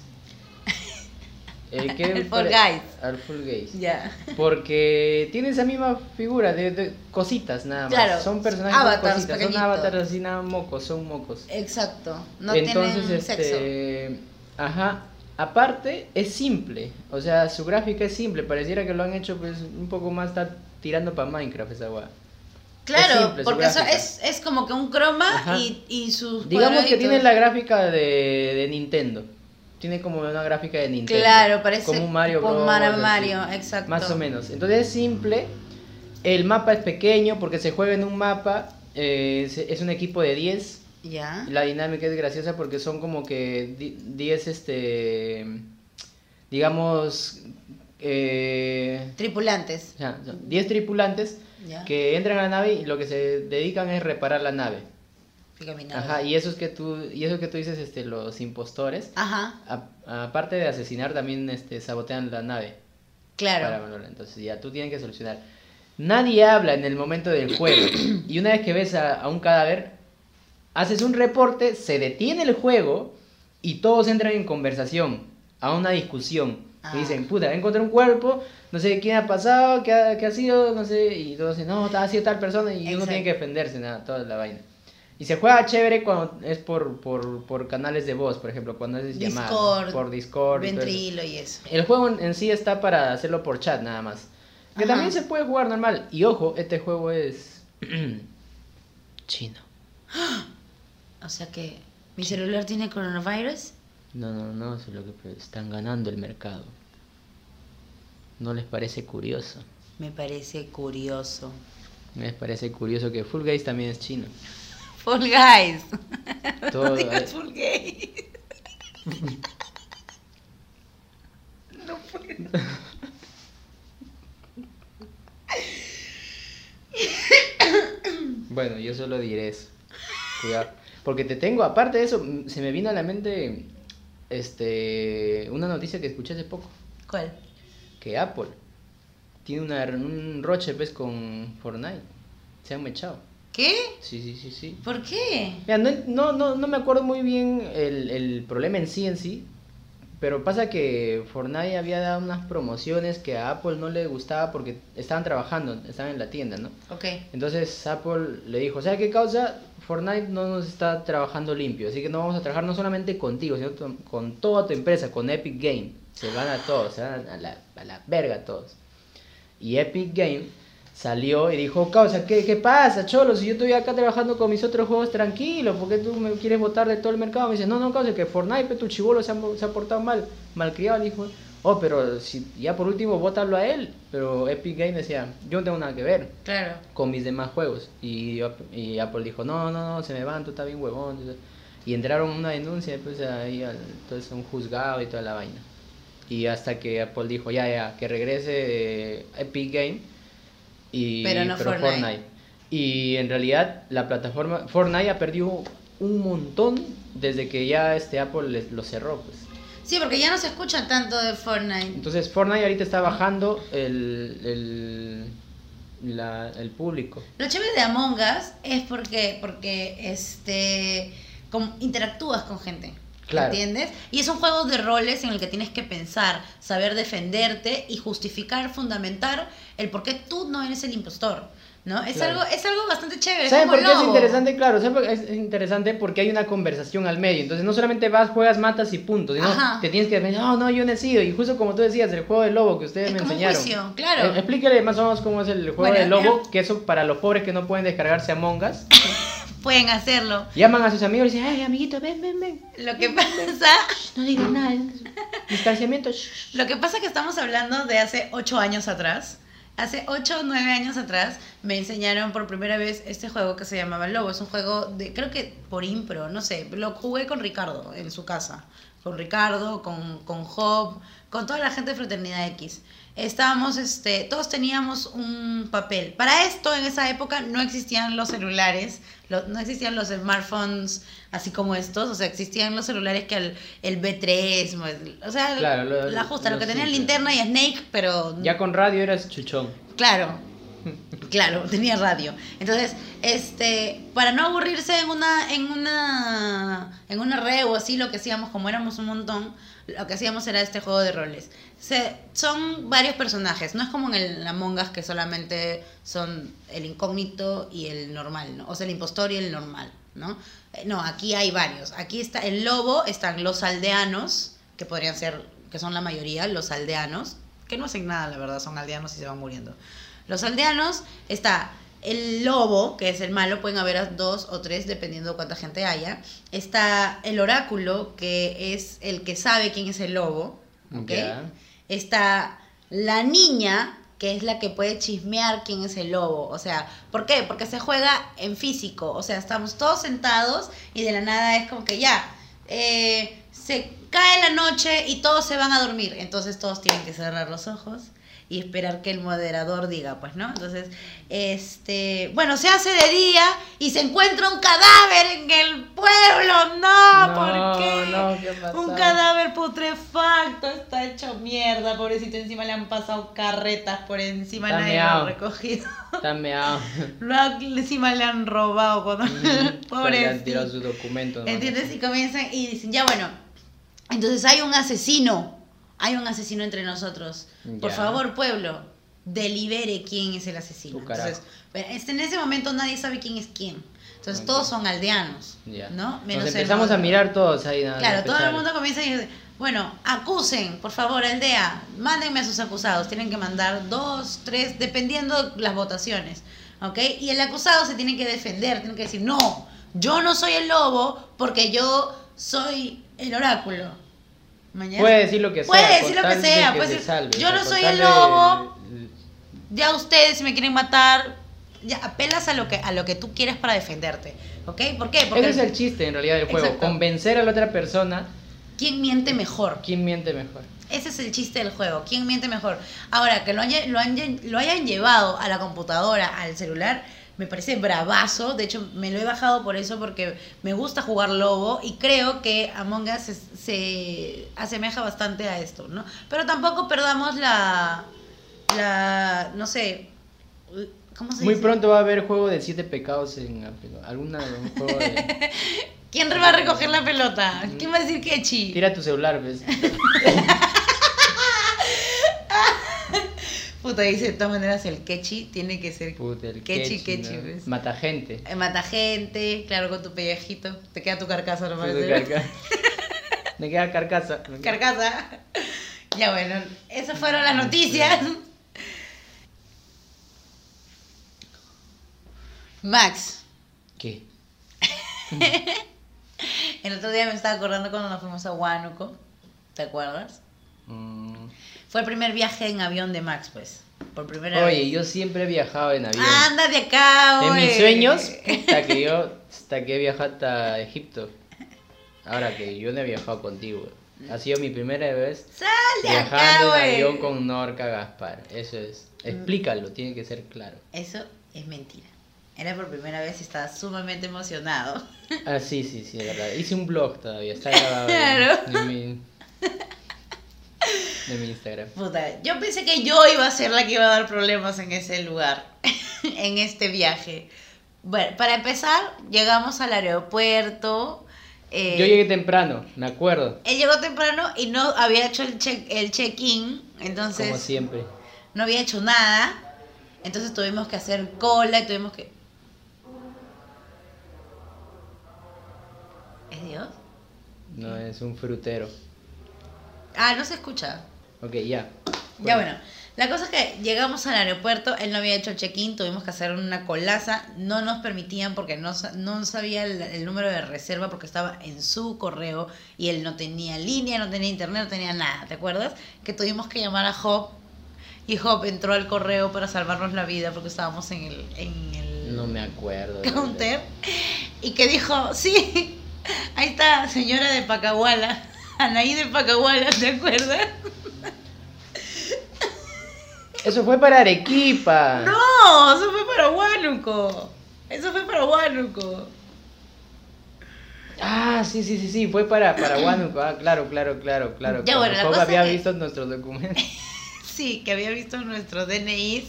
Eh, El Fall Guys. Al Full Gaze. Ya. Porque tiene esa misma figura de, de cositas nada más. Claro, son personajes avatars cositas, son avatars así nada mocos, son mocos. Exacto. No Entonces, tienen sexo. este, ajá, aparte es simple, o sea, su gráfica es simple, pareciera que lo han hecho pues un poco más está tirando para Minecraft esa weá. Claro, simple porque eso es, es como que un croma Ajá. y, y sus Digamos que tiene la gráfica de, de Nintendo. Tiene como una gráfica de Nintendo. Claro, parece como un Mario como Bros. Mario. Mario, exacto. Más o menos. Entonces es simple. El mapa es pequeño porque se juega en un mapa. eh, es un equipo de 10. Ya. La dinámica es graciosa porque son como que di- 10, este, digamos, eh, Tripulantes. o sea, son 10 tripulantes Ya. que entran a la nave y lo que se dedican es reparar la nave. Ajá, y eso es que tú, y eso que tú dices, este, los impostores, Ajá, a- aparte de asesinar, también este, sabotean la nave. claro. Para. Entonces ya tú tienes que solucionar. Nadie habla en el momento del juego. y una vez que ves a, a un cadáver, haces un reporte, se detiene el juego y todos entran en conversación, a una discusión. Ah. Y dicen, puta, encontré un cuerpo, no sé quién ha pasado, qué ha, qué ha sido, no sé. Y todos dicen, no, ha sido tal persona y uno tiene que defenderse, nada, toda la vaina. Y se juega chévere cuando es por, por, por canales de voz, por ejemplo, cuando es llamada. Discord, Por Discord. Ventrilo y eso. El juego en- sí está para hacerlo por chat nada más. Que Ajá. también se puede jugar normal. Y ojo, este juego es chino. O sea que, ¿mi celular tiene coronavirus? No, no, no, eso es lo que están ganando el mercado. ¿No les parece curioso? Me parece curioso. Me parece curioso que Full Guys también es chino. Fall Guys. Todo- no digas Full Guys. no puedo. Bueno, yo solo diré eso. Cuidado. Porque te tengo, aparte de eso, se me vino a la mente este una noticia que escuché hace poco. ¿Cuál? que Apple tiene una, un roche pues con Fortnite. Se han mechado. ¿Qué? Sí, sí, sí, sí. ¿Por qué? Mira, no, no, no, no me acuerdo muy bien el, el problema en sí en sí. Pero pasa que Fortnite había dado unas promociones que a Apple no le gustaba porque estaban trabajando, estaban en la tienda, ¿no? Ok. Entonces Apple le dijo, ¿sabes qué causa? Fortnite no nos está trabajando limpio, así que no vamos a trabajar no solamente contigo, sino con toda tu empresa, con Epic Game. Se van a todos, se van a la, a la verga todos. Y Epic Game salió y dijo, causa, ¿qué, qué pasa, cholo? Si yo estoy acá trabajando con mis otros juegos tranquilo, ¿por qué tú me quieres votar de todo el mercado? Me dice, no, no, causa, que Fortnite, tu chivolo se ha, se ha portado mal, malcriado, dijo. Oh, pero si ya por último, vótalo a él. Pero Epic Game decía, yo no tengo nada que ver Claro. con mis demás juegos. Y, y Apple dijo, no, no, no, se me van, tú estás bien huevón. Y entraron una denuncia, después ahí entonces un juzgado y toda la vaina. Y hasta que Apple dijo, ya, ya, que regrese eh, Epic Game y Pero no Fortnite. Y en realidad la plataforma, Fortnite ha perdido un montón desde que ya este Apple les- lo cerró, pues. Sí, porque ya no se escucha tanto de Fortnite. Entonces Fortnite ahorita está bajando el, el, la- el público. Lo chévere de Among Us es porque, porque este, como interactúas con gente. Claro. ¿Entiendes? Y es un juego de roles en el que tienes que pensar, saber defenderte y justificar, fundamentar el por qué tú no eres el impostor. ¿No? Es, Claro. algo, es algo bastante chévere. ¿Saben por qué es interesante? Claro, ¿saben por qué es interesante? Porque hay una conversación al medio. Entonces no solamente vas, juegas, matas y punto. Sino Ajá. te tienes que decir, no, no, yo no he sido. Y justo como tú decías, el juego del lobo que ustedes Es me como enseñaron. juicio, claro. Eh, explíquele más o menos cómo es el juego Bueno, del lobo. eh. Que eso para los pobres que no pueden descargarse Among Us. Pueden hacerlo. llaman a sus amigos y dicen, ay, amiguito, ven, ven, ven. Lo que pasa No digas nada. Distanciamiento. Lo que pasa es que estamos hablando de hace ocho años atrás. Hace ocho o nueve años atrás, me enseñaron por primera vez este juego que se llamaba Lobo. Es un juego de, creo que por impro, no sé. Lo jugué con Ricardo en su casa. Con Ricardo, con, con Job, con toda la gente de Fraternidad X. Estábamos, este, todos teníamos un papel. Para esto, en esa época, no existían los celulares, lo- no existían los smartphones así como estos, o sea, existían los celulares que el, el B3, o sea, Claro, lo- la justa, lo lo que tenía linterna y Snake, pero Ya con radio eras chuchón. Claro, claro, tenía radio. Entonces, este, para no aburrirse en una, en una, en una red o así, lo que hacíamos, como éramos un montón, lo que hacíamos era este juego de roles. Se, son varios personajes, no es como en el Among Us que solamente son el incógnito y el normal, ¿no? O sea, el impostor y el normal, ¿no? Eh, No, aquí hay varios. Aquí está el lobo, están los aldeanos, que podrían ser, que son la mayoría, los aldeanos, que no hacen nada, la verdad, son aldeanos y se van muriendo. Los aldeanos está el lobo, que es el malo, pueden haber a dos o tres dependiendo de cuánta gente haya. Está el oráculo, que es el que sabe quién es el lobo. Está la niña, que es la que puede chismear quién es el lobo. O sea, ¿por qué? Porque se juega en físico. O sea, estamos todos sentados y de la nada es como que ya, eh, se cae la noche y todos se van a dormir. Entonces todos tienen que cerrar los ojos y esperar que el moderador diga, pues, ¿no? Entonces, este, bueno, se hace de día y se encuentra un cadáver en el pueblo. No, No, ¿por qué? no, ¿qué pasó? Un cadáver putrefacto, está hecho mierda, pobrecito, encima le han pasado carretas por encima, Está nadie lo ha recogido. Está meado. Lo ha- encima le han robado cuando Le han tirado pobrecito. su documento. nomás. ¿Entiendes? Y comienzan y dicen, ya bueno, entonces hay un asesino, hay un asesino entre nosotros. Por favor, pueblo, delibere quién es el asesino. Entonces, este, en ese momento nadie sabe quién es quién. Entonces todos son aldeanos. ¿no? Nos empezamos a mirar todos ahí. nada, Claro, a todo el mundo comienza y dice, bueno, acusen, por favor, aldea, mándenme a sus acusados. Tienen que mandar dos, tres, dependiendo las votaciones, ¿ok? Y el acusado se tiene que defender, tiene que decir, no, yo no soy el lobo porque yo soy el oráculo. ¿Mañana? Puede decir lo que sea. Puede decir lo que sea, que decir, salve, yo no soy el lobo. Ya ustedes si me quieren matar, ya apelas a lo que a lo que tú quieres para defenderte, ¿ok? ¿Por qué? Porque Ese es el chiste en realidad del juego. Exacto. Convencer a la otra persona ¿quién miente mejor? quién miente mejor. Ese es el chiste del juego. ¿Quién miente mejor? Ahora, que lo, haya- lo, han- lo hayan llevado a la computadora, al celular, me parece bravazo. De hecho, me lo he bajado por eso, porque me gusta jugar Lobo y creo que Among Us se, se asemeja bastante a esto, ¿no? Pero tampoco perdamos la. la no sé. ¿Cómo se Muy dice? pronto va a haber juego de siete pecados en alguna un juego de ¿Quién va a recoger la pelota? ¿Quién va a decir Kechi? tira tu celular, ¿ves? Puta, dice de todas maneras el Kechi tiene que ser Puta, el Kechi, Kechi, ¿no? ¿ves? Mata gente. Eh, Mata gente, claro, con tu pellejito. Te queda tu carcasa nomás. Puta, ¿eh? carca- Me queda carcasa. Carcasa. Ya bueno, esas fueron las noticias. Max, ¿Qué? el otro día me estaba acordando cuando nos fuimos a Huánuco. ¿Te acuerdas? Mm. Fue el primer viaje en avión de Max, pues. Por primera Oye, vez. yo siempre he viajado en avión. Anda de acá, En mis sueños, hasta que yo, hasta que he viajado hasta Egipto. Ahora que yo no he viajado contigo. Ha sido mi primera vez Sal de viajando acá, en avión con Norca Gaspar. Eso es. Explícalo, tiene que ser claro. Eso es mentira. Era por primera vez y estaba sumamente emocionado. Ah, sí, sí, sí, es verdad. Hice un blog todavía, está grabado Claro. en mi, de mi Instagram. Puta, yo pensé que yo iba a ser la que iba a dar problemas en ese lugar, en este viaje. Bueno, para empezar, llegamos al aeropuerto. eh, Yo llegué temprano, me acuerdo, Él llegó temprano y no había hecho el check el check-in, entonces como siempre. no había hecho nada. Entonces tuvimos que hacer cola y tuvimos que... ¿Es Dios? No es un frutero. Ah, no se escucha. Ok, ya. Ya bueno, la cosa es que llegamos al aeropuerto, él no había hecho el check-in, tuvimos que hacer una colaza, no nos permitían porque no, no sabía el, el número de reserva porque estaba en su correo y él no tenía línea, no tenía internet, no tenía nada, ¿te acuerdas? Que tuvimos que llamar a Job y Hop entró al correo para salvarnos la vida porque estábamos en el, en el No me acuerdo. counter y que dijo, sí, ahí está señora de Pacahuala, Anaí de Pacahuala, ¿te acuerdas? Eso fue para Arequipa. No, eso fue para Huánuco. Eso fue para Huánuco. Ah, sí, sí, sí, sí, fue para, para Huánuco. Ah, claro, claro, claro, claro. Ya, bueno, la cosa había que- visto nuestros documentos. Sí, que había visto nuestros DNIs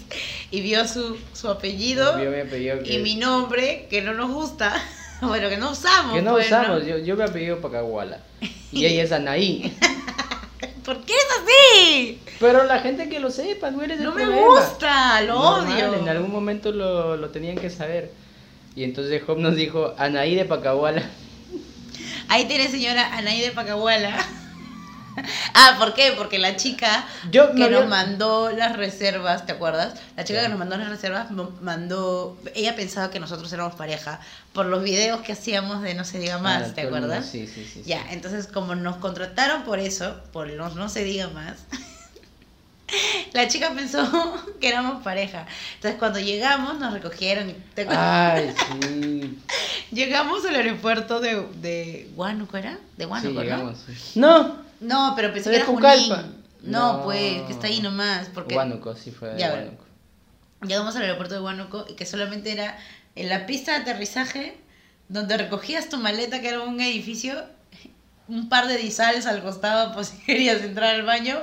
y vio su, su apellido Vio mi apellido y mi nombre, que no nos gusta. Bueno, que no usamos. Que no pues, usamos, yo, yo me apellido Pacahuala. Y ella es Anaí. ¿Por qué es así? Pero la gente que lo sepa, no eres el No me problema. gusta, lo Normal, odio. En algún momento lo, lo tenían que saber. Y entonces Job nos dijo, Anaí de Pacahuala. Ahí tiene señora Anaí de Pacahuala. Ah, ¿por qué? Porque la chica Yo que había- nos mandó las reservas, ¿te acuerdas? La chica Ya. que nos mandó las reservas mandó, ella pensaba que nosotros éramos pareja por los videos que hacíamos de No se diga más, Ah, ¿te acuerdas? Sí, sí, sí. sí. Ya, entonces como nos contrataron por eso, por los no se diga más, la chica pensó que éramos pareja. Entonces cuando llegamos nos recogieron. ¿te? Ay, sí. Llegamos al aeropuerto de, de Huánuco, ¿era? De Sí, Huánuco, ¿no? llegamos. sí. No, No, pero pensé que era. No, No. pues, que está ahí nomás. Porque Huánuco, sí fue de Ya. Huánuco. llegamos al aeropuerto de Huánuco y que solamente era en la pista de aterrizaje donde recogías tu maleta, que era un edificio, un par de disales al costado si querías entrar al baño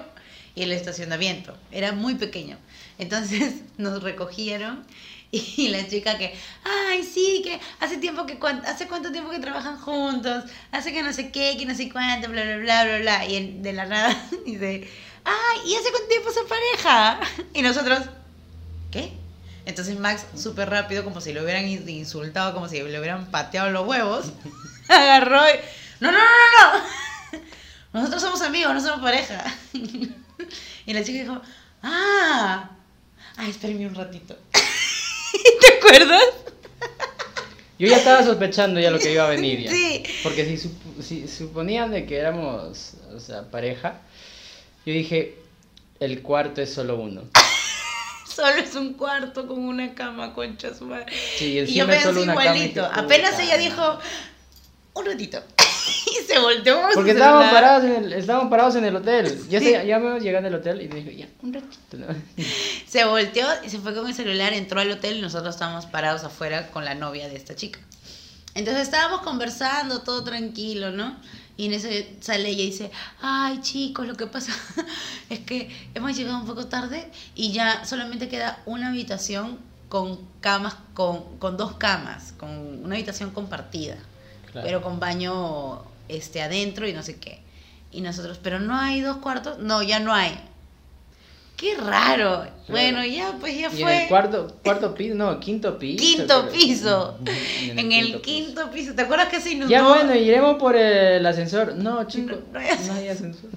y el estacionamiento. Era muy pequeño. Entonces nos recogieron y la chica que, ay, sí, que hace tiempo que, hace cuánto tiempo que trabajan juntos, hace que no sé qué, que no sé cuánto, bla, bla, bla, bla, bla. Y en- de la nada dice, ay, ¿y hace cuánto tiempo son pareja? Y nosotros, ¿qué? Entonces Max, súper rápido, como si lo hubieran in- insultado, como si le hubieran pateado los huevos, agarró y, no, no, no, no, no. Nosotros somos amigos, no somos pareja. Y la chica dijo, ah, ay, espérenme un ratito. ¿Te acuerdas? Yo ya estaba sospechando ya lo que iba a venir ya. Sí. Porque si, sup- si suponían de que éramos, o sea, pareja, yo dije, el cuarto es solo uno. Solo es un cuarto con una cama, concha su madre. Sí, y yo pensé igualito. Apenas ella dijo, un ratito. Y se volteó. Porque estábamos parados, en el, estábamos parados en el hotel. Ya, se, ya me llegando al hotel y me dijo, ya, un ratito. ¿no? Se volteó y se fue con el celular, entró al hotel y nosotros estábamos parados afuera con la novia de esta chica. Entonces estábamos conversando, todo tranquilo, ¿no? Y en eso sale ella y dice, ay chicos, lo que pasa es que hemos llegado un poco tarde y ya solamente queda una habitación con camas, con, con dos camas, con una habitación compartida, Claro. pero con baño este, adentro y no sé qué. Y nosotros, pero no hay dos cuartos, no, ya no hay. Qué raro. Bueno, ya, pues ya Y fue. en el cuarto, cuarto piso, no, quinto piso. Quinto piso. En En el quinto piso. ¿Te acuerdas que se inundó? Ya bueno, iremos por el ascensor. No, chicos, No, no, no hay ascensor. hay ascensor.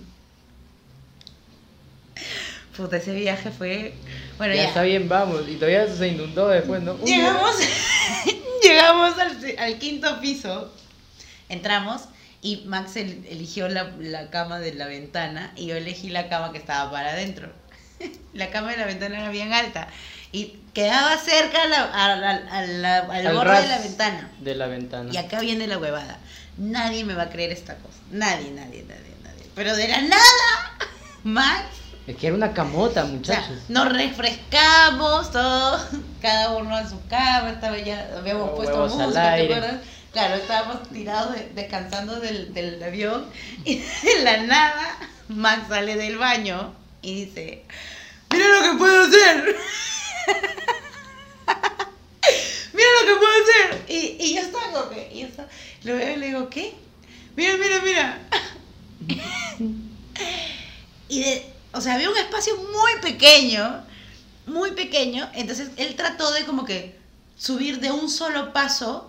Puta, ese viaje fue. Bueno, ya, ya. está bien, vamos. Y todavía se inundó después, ¿no? Uy, Llegamos, llegamos al, al quinto piso. Entramos y Max el- eligió la, la cama de la ventana y yo elegí la cama que estaba para adentro. La cama de la ventana era bien alta y quedaba cerca a la- a a al, al borde de la ventana. De la ventana. Y acá viene la huevada. Nadie me va a creer esta cosa. Nadie, nadie, nadie, nadie. Pero de la nada, Max Es que era una camota, o sea, muchachos. nos refrescamos todos, cada uno en su cama, estaba ya, habíamos puesto música, ¿te acuerdas? Claro, estábamos tirados de- descansando del, del avión y de la nada Max sale del baño y dice, mira lo que puedo hacer. mira lo que puedo hacer. Y, y yo estaba que, y yo lo veo y le digo, ¿qué? Mira, mira, mira. Y de, o sea, había un espacio muy pequeño, muy pequeño, entonces él trató de como que subir de un solo paso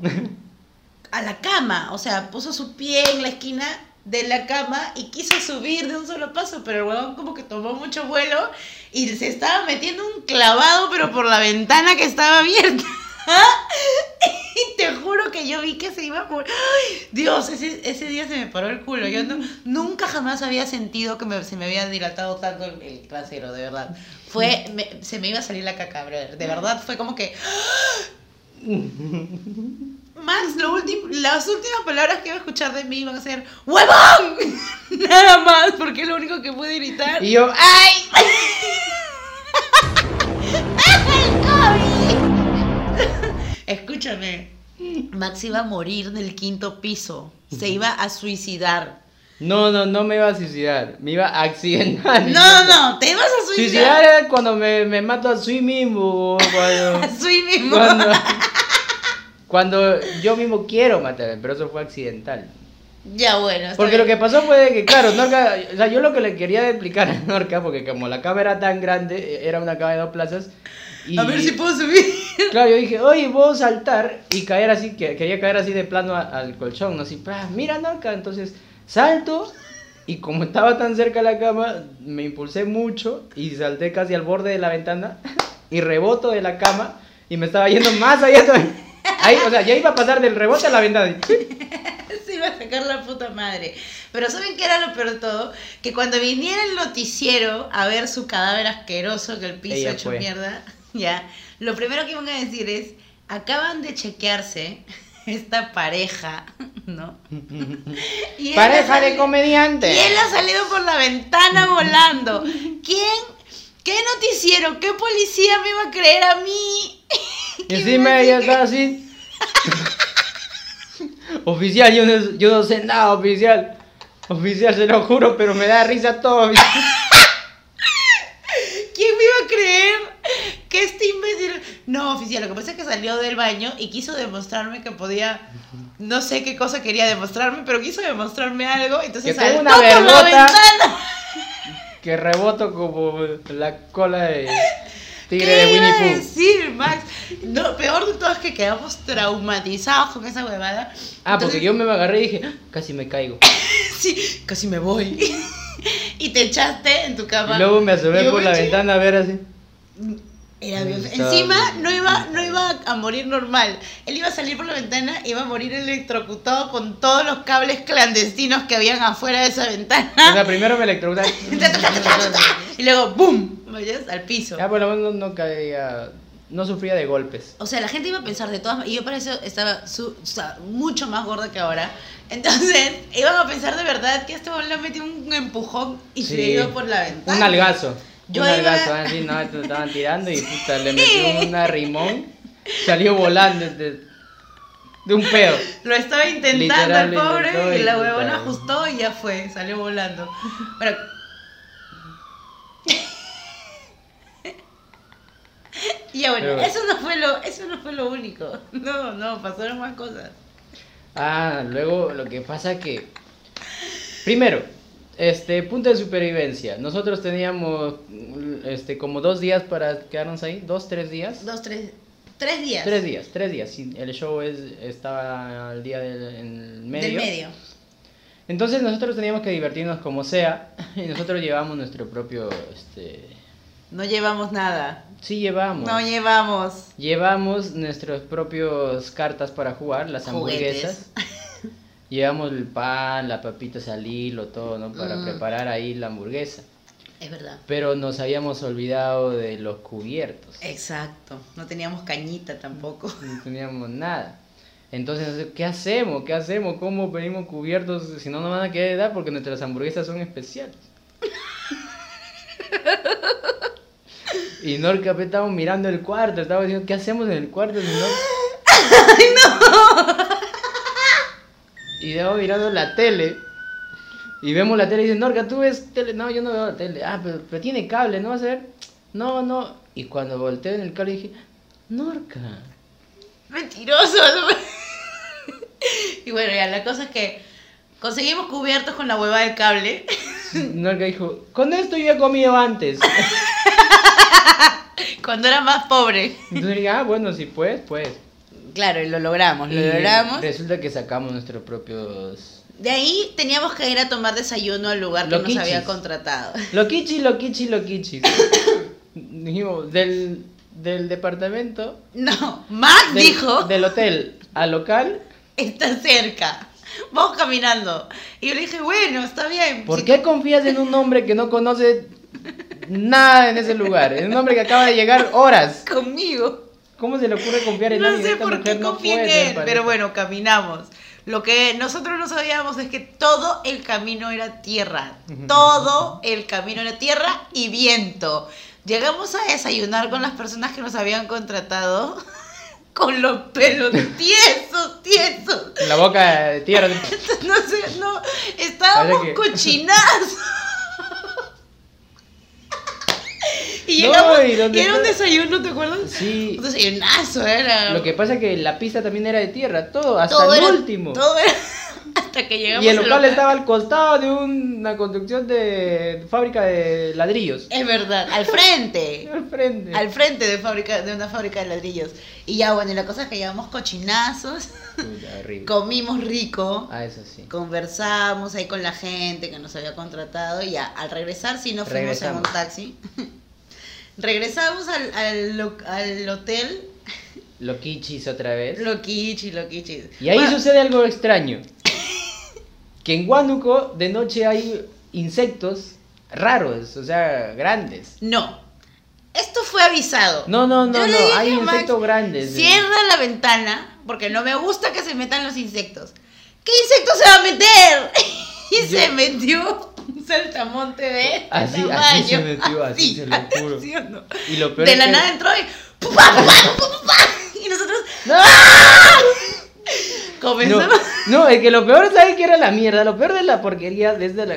a la cama, o sea, puso su pie en la esquina de la cama y quiso subir de un solo paso, pero el huevón como que tomó mucho vuelo y se estaba metiendo un clavado, pero por la ventana que estaba abierta. y te juro que yo vi que se iba morir. ¡Ay! Dios, ese, ese día se me paró el culo. Yo no- nunca jamás había sentido que se me había dilatado tanto el, el trasero, de verdad. Fue, me- se me iba a salir la caca, brother. De verdad, fue como que... Max, lo las últimas palabras que iba a escuchar de mí iban a ser ¡Huevón! Nada más, porque es lo único que pude gritar. Y yo, ¡Ay! Escúchame. Max iba a morir del quinto piso. Se iba a suicidar. no, no, no me iba a suicidar, me iba a accidentar. No, no, te ibas a Suicidar suicidar. era cuando me, me mato así mismo, o cuando, Así mismo. cuando, cuando yo mismo quiero matarme, pero eso fue accidental. Ya bueno. Porque lo que bien. pasó fue que, claro, Norca, o sea, yo lo que le quería explicar a Norca, porque como la cama era tan grande, era una cama de dos plazas, y, A ver si puedo subir. Claro, yo dije, oye, puedo saltar y caer así, que quería caer así de plano a- al colchón, ¿no? Así, "Pa, mira, Norca, entonces salto y como estaba tan cerca de la cama, me impulsé mucho y salté casi al borde de la ventana y reboto de la cama y me estaba yendo más allá todavía. Ahí, o sea, ya iba a pasar del rebote a la ventana. Se iba a sacar la puta madre. Pero ¿saben qué era lo peor de todo? Que cuando viniera el noticiero a ver su cadáver asqueroso que el piso Ella hecho fue. mierda, ya, lo primero que iban a decir es, acaban de chequearse esta pareja, ¿no? Y Pareja de salido- comediante. Y él ha salido por la ventana volando. ¿Quién? ¿Qué noticiero? ¿Qué policía me iba a creer a mí? Y encima ella estaba así. oficial, yo no, yo no sé nada, oficial. Oficial, se lo juro, pero me da risa todo. ¿Quién me iba a creer que este imbécil... No, oficial, lo que pasa es que salió del baño y quiso demostrarme que podía... No sé qué cosa quería demostrarme, pero quiso demostrarme algo, entonces Que saltó una por la ventana. que reboto como la cola de tigre ¿Qué de Winnie Pooh. decir, Max? No, peor de todo es que quedamos traumatizados con esa huevada. Ah, porque yo me agarré y dije, "Ah, casi me caigo. Sí, casi me voy. y te echaste en tu cama. Y luego me asomé por la ventana a ver así. Era Encima no iba, no iba a morir normal. Él iba a salir por la ventana y iba a morir electrocutado con todos los cables clandestinos que habían afuera de esa O ventana. sea, primero me electrocutaron. y luego ¡boom! ¿Vayas? Al piso. Ya por lo menos no caía, no sufría de golpes. O sea, la gente iba a pensar de todas y yo para eso estaba su- o sea, mucho más gorda que ahora. Entonces, iban a pensar de verdad que este le metió un empujón y se Sí. iba por la ventana. Un algazo. Yo un iba- así, no, te estaban tirando y puta, le metió un arrimón. Salió volando de, de un pedo. Lo estaba intentando lo pobre intentó y y la huevona ajustó y ya fue, salió volando. Bueno. y ya bueno, Pero- eso no fue lo, eso no fue lo único. No, no, pasaron más cosas. Ah, luego lo que pasa que. Primero, este, punto de supervivencia. Nosotros teníamos este, como dos días para quedarnos ahí. Dos, tres días. Dos, tres, tres días. Tres días, tres días. sí, el show es, estaba al día del en medio. Del medio. Entonces nosotros teníamos que divertirnos como sea. Y nosotros llevamos nuestro propio. Este, No llevamos nada. sí, llevamos. No llevamos. Llevamos nuestros propios cartas para jugar, las Juguetes. Llevamos el pan, las papitas al hilo, todo, ¿no? Para Mm. preparar ahí la hamburguesa. Es verdad. Pero nos habíamos olvidado de los cubiertos. Exacto. No teníamos cañita tampoco. No teníamos nada. Entonces, ¿qué hacemos? ¿Qué hacemos? ¿Cómo pedimos cubiertos si no nos van a querer dar? Porque nuestras hamburguesas son especiales. Y Norca estábamos mirando el cuarto, estaba diciendo, ¿qué hacemos en el cuarto? Si no... Y estamos mirando la tele. Y vemos la tele y dice, Norca, ¿tú ves tele? No, yo no veo la tele. Ah, pero, pero tiene cable, ¿no vas a ver? No, no. Y cuando volteé en el cable dije, Norca. Mentiroso. y bueno, ya la cosa es que conseguimos cubiertos con la hueva del cable. Norca dijo, con esto yo he comido antes. Cuando era más pobre. Entonces dije, ah, bueno, si puedes, pues. Claro, y lo logramos, lo Y logramos. Resulta que sacamos nuestros propios... De ahí teníamos que ir a tomar desayuno al lugar que nos había contratado. Loquichi, loquichi, loquichi. Dijimos, del, del departamento... No, Max del, dijo. Del hotel. al local. Está cerca. Vamos caminando. Y yo le dije, bueno, está bien. ¿Por Si- qué confías en un hombre que no conoce nada en ese lugar? Es un hombre que acaba de llegar horas. Conmigo. ¿Cómo se le ocurre confiar en No alguien? sé Esta por qué no confié en él, pareja. pero bueno, caminamos. Lo que nosotros no sabíamos es que todo el camino era tierra. Todo el camino era tierra y viento. Llegamos a desayunar con las personas que nos habían contratado con los pelos tiesos, tiesos. La boca de tierra. No sé, no, estábamos que- cochinados. Y No, llegamos, ¿y dónde y era un desayuno, ¿te acuerdas? Sí. Un desayunazo era. Lo que pasa es que la pista también era de tierra, todo, hasta todo el era- último. Todo era hasta que llegamos Y el al local estaba al costado de una construcción de fábrica de ladrillos. Es verdad, al frente. Al frente. al frente de fábrica de una fábrica de ladrillos. Y ya bueno, y la cosa es que llevamos cochinazos, comimos rico. Ah, eso sí. Conversamos ahí con la gente que nos había contratado y ya al regresar sí nos fuimos Regresamos. en un taxi. Regresamos al, al, lo- al hotel Loquichis otra vez. Loquichi, Loquichi. Y ahí Bueno, sucede algo extraño. Que en Huánuco de noche hay insectos raros, o sea, grandes. No. Esto fue avisado. No, no, no, Yo no, hay Max, insectos grandes. Cierra la ventana porque no me gusta que se metan los insectos. ¿Qué insecto se va a meter? Y Yo- se metió un saltamonte de este Así- así tamaño. se metió, así, se lo juro. ¿sí o no? Y lo peor De la que- nada entró y ¡pum, pam, pam, pum, pam! y nosotros ¡No! No, comenzamos. no, es que lo peor, ¿sabes qué era la mierda? Lo peor de la porquería de este, la-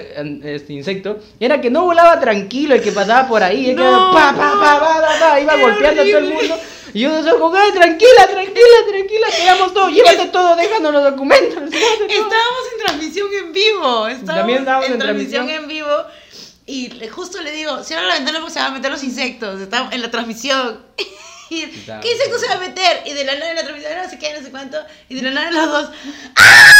este insecto era que no volaba tranquilo el que pasaba por ahí. es que No, era pa, pa, pa, pa, pa, pa, iba golpeando a todo el mundo. Y yo no como, "Ay, tranquila, tranquila, tranquila, quedamos todo, llévate todo, déjanos los documentos. llévate todo". Estábamos en transmisión en vivo. Estábamos También estábamos en, en transmisión en vivo. Y justo le digo, cierra la ventana porque se van a meter los insectos. Estamos en la transmisión. Y, Está- ¿Qué se va a meter? Y de la nada en la transmisión, no sé qué, no sé cuánto. Y de la nada los dos. ¡Ah!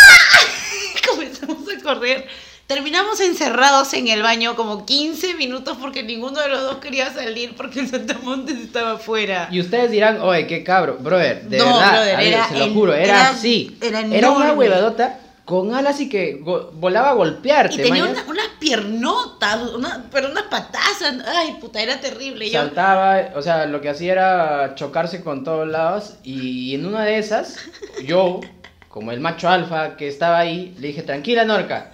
Comenzamos a correr. Terminamos encerrados en el baño como 15 minutos porque ninguno de los dos quería salir porque el Santamontes estaba afuera. Y ustedes dirán, oye, qué cabro, brother, de No, verdad, brother, a ver, era se lo juro, era, era- así. era una huevadota con alas y que go- volaba a golpearte, Y tenía mañas. una- unas piernotas, una- pero unas patazas. Ay, puta, era terrible. Yo, Saltaba, o sea, lo que hacía era chocarse con todos lados y en una de esas, yo, como el macho alfa que estaba ahí, le dije, tranquila Norca,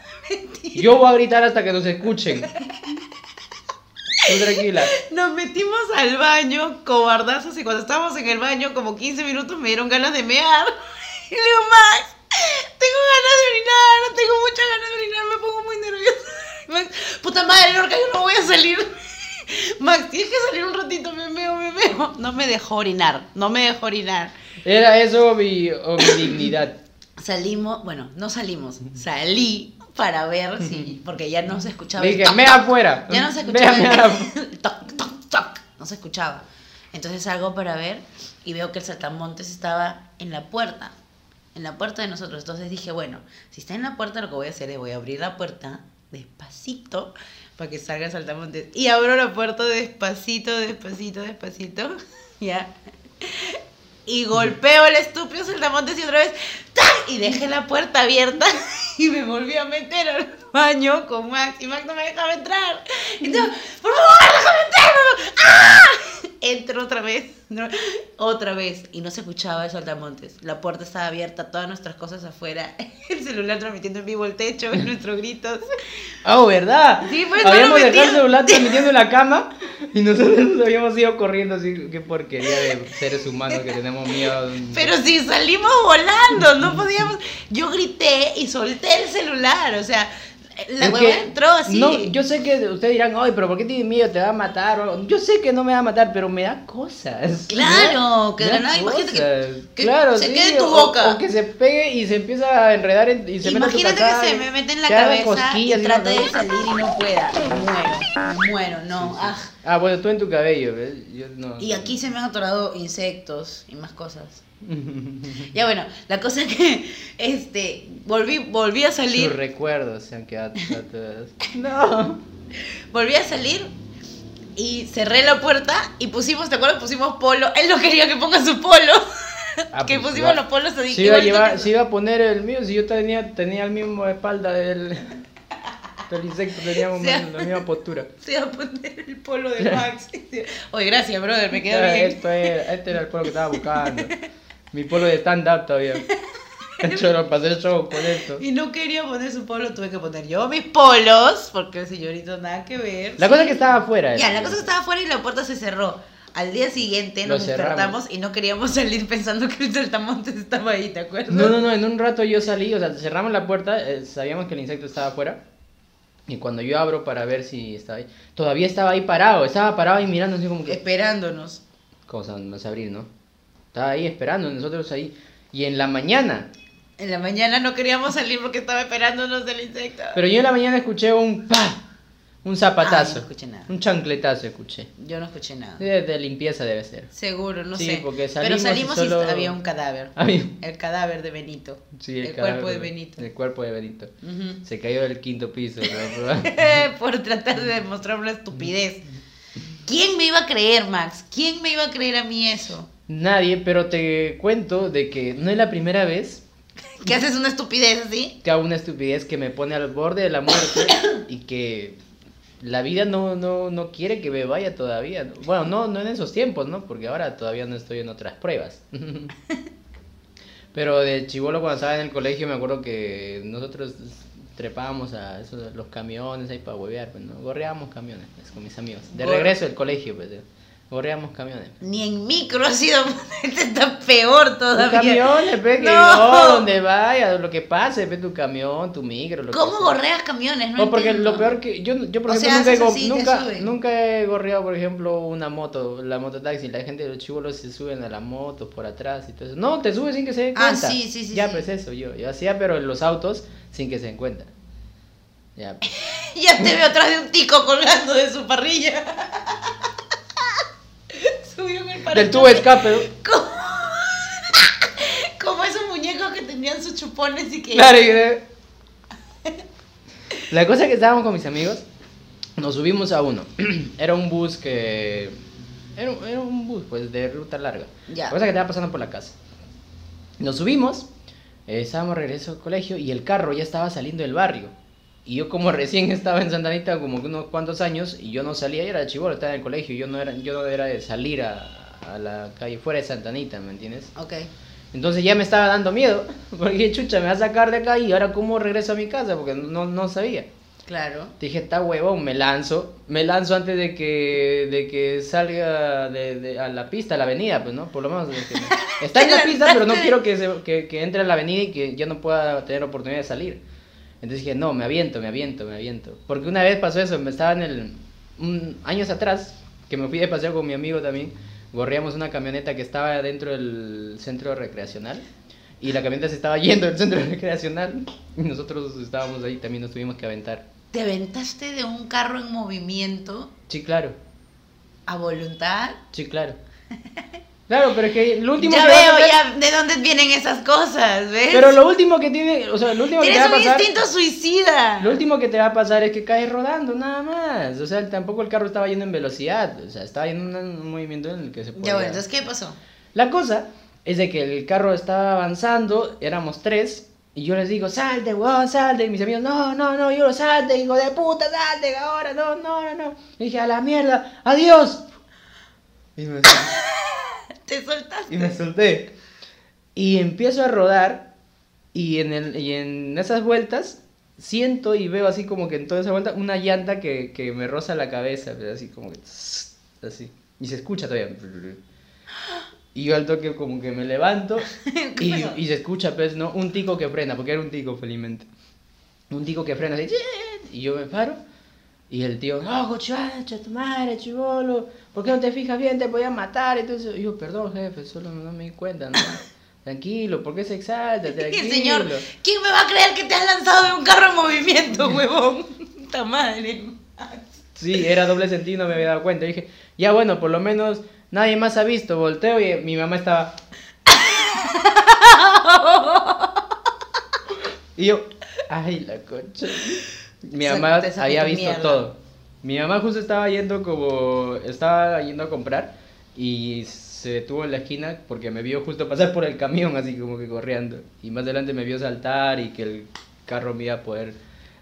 yo voy a gritar hasta que nos escuchen. Tú tranquila. nos metimos al baño, cobardazos, y cuando estábamos en el baño, como 15 minutos, me dieron ganas de mear. Y le digo, Max, tengo ganas de orinar, tengo muchas ganas de orinar, me pongo muy nerviosa. Max, puta madre, Lorca, yo no voy a salir. Max, tienes que salir un ratito, me meo, me meo. No me dejó orinar, no me dejó orinar. Era eso mi, o mi dignidad. Salimos, bueno, no salimos, salí para ver si, porque ya no se escuchaba. Le dije, toc, toc. afuera. Ya no se escuchaba mea el toc, toc, toc, no se escuchaba. Entonces salgo para ver y veo que el saltamontes estaba en la puerta, en la puerta de nosotros. Entonces dije, bueno, si está en la puerta, lo que voy a hacer es voy a abrir la puerta despacito para que salga saltamontes. Y abro la puerta despacito, despacito, despacito. Ya. Y golpeo el estúpido saltamontes y otra vez ¡tac! y dejé la puerta abierta y me volví a meter baño con Max y Max no me dejaba entrar. Entonces, por favor, déjame entrar. ¡Ah! Entro otra vez, no, otra vez y no se escuchaba el saltamontes. La puerta estaba abierta, todas nuestras cosas afuera, el celular transmitiendo en vivo el techo nuestros gritos. Oh, ¿verdad? Sí, pues, Habíamos dejado el celular transmitiendo en la cama y nosotros nos habíamos ido corriendo así. Qué porquería de seres humanos que tenemos miedo. Pero si salimos volando, no podíamos. Yo grité y solté el celular, o sea, la que entró así. No, yo sé que ustedes dirán, ay, pero ¿por qué tienes miedo? ¿Te va a matar? o algo". Yo sé que no me va a matar, pero me da cosas. Claro, que de nada, imagínate que- que claro, se sí, quede en tu o- boca. O, que se pegue y se empieza a enredar en- y se mete tu Imagínate caca que se y me mete en la cabeza y cosquillas trate de salir y no pueda. Muero, muero, no. ah. Ah, bueno, tú en tu cabello. Yo no. Y aquí se me han atorado insectos y más cosas. Ya bueno, la cosa que este volví volví a Sus salir, recuerdos se han quedado atrás. No. volví a salir y cerré la puerta y pusimos, ¿te acuerdas? Pusimos polo. Él no quería que ponga su polo. Ah, que pues, pusimos iba- los polos así. Se iba, a llevar, se iba a poner el mío, si yo tenía, tenía el mismo espalda del, del insecto, teníamos la misma postura. Se iba a poner el polo de Max. Oye, gracias, brother, me quedó Ah, bien. Esto era, este era el polo que estaba buscando. Mi polo de stand-up todavía. Yo no pasé el show con esto. Y no quería poner su polo, tuve que poner yo mis polos, porque el señorito nada que ver. La cosa es que estaba afuera. Ya, la cosa que estaba afuera y la puerta se cerró. Al día siguiente nos despertamos y no queríamos salir pensando que el saltamontes estaba ahí, ¿te acuerdas? No, no, no, en un rato yo salí, o sea, cerramos la puerta, eh, sabíamos que el insecto estaba afuera. Y cuando yo abro para ver si estaba ahí, todavía estaba ahí parado, estaba parado ahí mirando así como que... Esperándonos. Cosa, más abrir, ¿no? Estaba ahí esperando, nosotros ahí. Y en la mañana, En la mañana no queríamos salir porque estaba esperándonos el insecto. pero yo en la mañana escuché un pa, un zapatazo, Ay, no escuché nada. un chancletazo escuché. Yo no escuché nada. De, de limpieza debe ser. Seguro, no Sí, sé. porque Pero salimos y salimos y, solo- había un cadáver. Había- El cadáver de Benito. Sí, el cadáver cuerpo de Benito. El cuerpo de Benito. Ujú. Se cayó del quinto piso. ¿no? Por tratar de demostrar una estupidez. ¿Quién me iba a creer, Max? ¿Quién me iba a creer a mí eso? Nadie, pero te cuento de que no es la primera vez ¿Que haces una estupidez así? que hago una estupidez que me pone al borde de la muerte y que la vida no, no, no quiere que me vaya todavía. ¿no? Bueno, no, no en esos tiempos, ¿no? Porque ahora todavía no estoy en otras pruebas. Pero de chivolo cuando estaba en el colegio me acuerdo que nosotros trepábamos a esos, los camiones ahí para huevear, pues, ¿no? Gorreábamos camiones pues, con mis amigos. De regreso del colegio, pues, ¿no? Gorreáamos camiones. Ni en micro ha sido. Este está peor todavía. camión, pe, que No. donde vaya, lo que pase, pe, tu camión, tu micro, lo ¿Cómo gorreas camiones? No No, porque entiendo. lo peor que yo, yo por O ejemplo sea, nunca, así, nunca, he gorreado por ejemplo una moto, la mototaxi, la gente de los chivolos se suben a la moto por atrás y todo eso. No, te subes sin que se den Ah, cuenta. sí, sí, sí, Ya sí. pues eso, yo, yo hacía pero en los autos sin que se den cuenta. Ya. Ya te veo atrás de un tico colgando de su parrilla. En el. Del tubo de escape. ¿no? Como... Como esos muñecos que tenían sus chupones y que. Claro, y- La cosa es que estábamos con mis amigos, nos subimos a uno. Era un bus que. Era, un- era un bus, pues, de ruta larga. Ya. La cosa que estaba pasando por la casa. Nos subimos, eh, estábamos regreso al colegio y el carro ya estaba saliendo del barrio. Y yo, como recién estaba en Santa Anita, como unos cuantos años, y yo no salía, yo era chivolo, estaba en el colegio, yo no era, yo no era de salir a, a la calle fuera de Santa Anita, ¿me entiendes? Ok. Entonces ya me estaba dando miedo, porque chucha, me va a sacar de acá y ahora cómo regreso a mi casa, porque no, no sabía. Claro. Dije, está huevón, me lanzo, me lanzo antes de que, de que salga de, de- a la pista, a la avenida, pues, ¿no? Por lo menos que- está en la pista, pero no quiero que, se- que, que entre a la avenida y que ya no pueda tener oportunidad de salir. Entonces dije, no, me aviento, me aviento, me aviento. Porque una vez pasó eso, me estaba en el, un, años atrás, que me fui de paseo con mi amigo también, gorreamos una camioneta que estaba dentro del centro recreacional. Y la camioneta se estaba yendo del centro recreacional. Y nosotros estábamos ahí, también nos tuvimos que aventar. ¿Te aventaste de un carro en movimiento Sí, claro. a voluntad? Sí, claro. Claro, pero es que lo último ya que veo pasar- ya de dónde vienen esas cosas, ¿ves? Pero lo último que tiene, o sea, lo último que te va Tienes a un pasar, instinto suicida. lo último que te va a pasar es que caes rodando nada más. O sea, tampoco el carro estaba yendo en velocidad, o sea, estaba yendo en un movimiento en el que se podía. Ya bueno, entonces ¿qué pasó? La cosa es de que el carro estaba avanzando, éramos tres, y yo les digo, salte, weón, salte. Y mis amigos, no, no, no, yo lo salte, hijo de puta, salte ahora, no, no, no, no. Y dije, a la mierda, adiós. Y me, Te soltaste. y me solté. Y empiezo a rodar, y en, el, y en esas vueltas siento y veo así como que en toda esa vuelta una llanta que, que me roza la cabeza, pero así como que... Así. Y se escucha todavía. Y yo al toque como que me levanto ¿Qué y, y se escucha, pues, ¿no? Un tico que frena, porque era un tico, felizmente. Un tico que frena así, y yo me paro. Y el tío, no, cochacha, tu madre, chivolo, ¿por qué no te fijas bien? Te podían matar eso. Y yo, perdón, jefe, solo no me di cuenta, ¿no? Tranquilo, ¿por qué se exalta? Tranquilo. Señor, ¿quién me va a creer que te has lanzado de un carro en movimiento, huevón? Puta madre. Sí, era doble sentido, no me había dado cuenta. Y dije, ya bueno, por lo menos nadie más ha visto. Volteo y mi mamá estaba. Y yo, ay, la concha. Mi mamá había visto mierda. todo. Mi mamá justo estaba yendo como. Estaba yendo a comprar. y se detuvo en la esquina porque me vio justo pasar por el camión, así como que corriendo. Y más adelante me vio saltar y que el carro me iba a poder,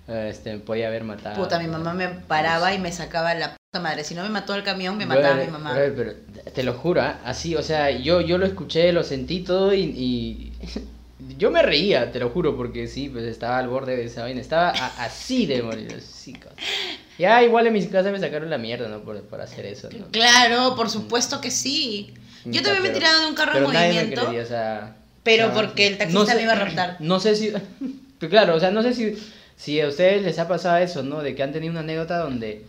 eh, este, podía haber matado. Puta, mi mamá me paraba y me sacaba la puta madre. Si no me mató el camión, me mataba Brother, mi mamá. brother, pero te lo juro, ¿ah? así, o sea, yo, yo lo escuché, lo sentí todo y, y yo me reía, te lo juro, porque sí, pues estaba al borde de esa vaina, estaba a- así de morir, cabrón. Ya igual en mis casas me sacaron la mierda, ¿no? Por, por hacer eso, ¿no? Claro, por supuesto que sí. Yo también me he tirado de un carro en pero nadie me movimiento. creería, o sea, Pero porque el taxista me iba a raptar. No sé si, pero claro, o sea, no sé si, si a ustedes les ha pasado eso, ¿no? De que han tenido una anécdota donde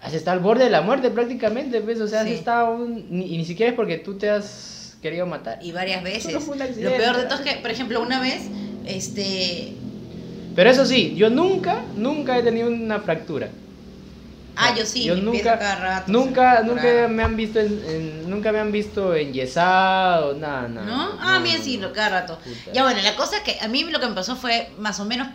has estado al borde de la muerte prácticamente, ¿ves? O sea, has Sí. estado, un- ni, y ni siquiera es porque tú te has querido matar. Y varias veces. Solo fue un Lo peor de todo es que, por ejemplo, una vez, este... Pero eso sí, yo nunca, nunca he tenido una fractura. Ah, yo sí, yo me empiezo nunca, cada rato, nunca, nunca me han visto en, en- nunca me han visto enyesado, nada, nada. ¿No? Ah, bien, no, sí, no. lo cada rato. Puta. Ya bueno, la cosa es que a mí lo que me pasó fue más o menos,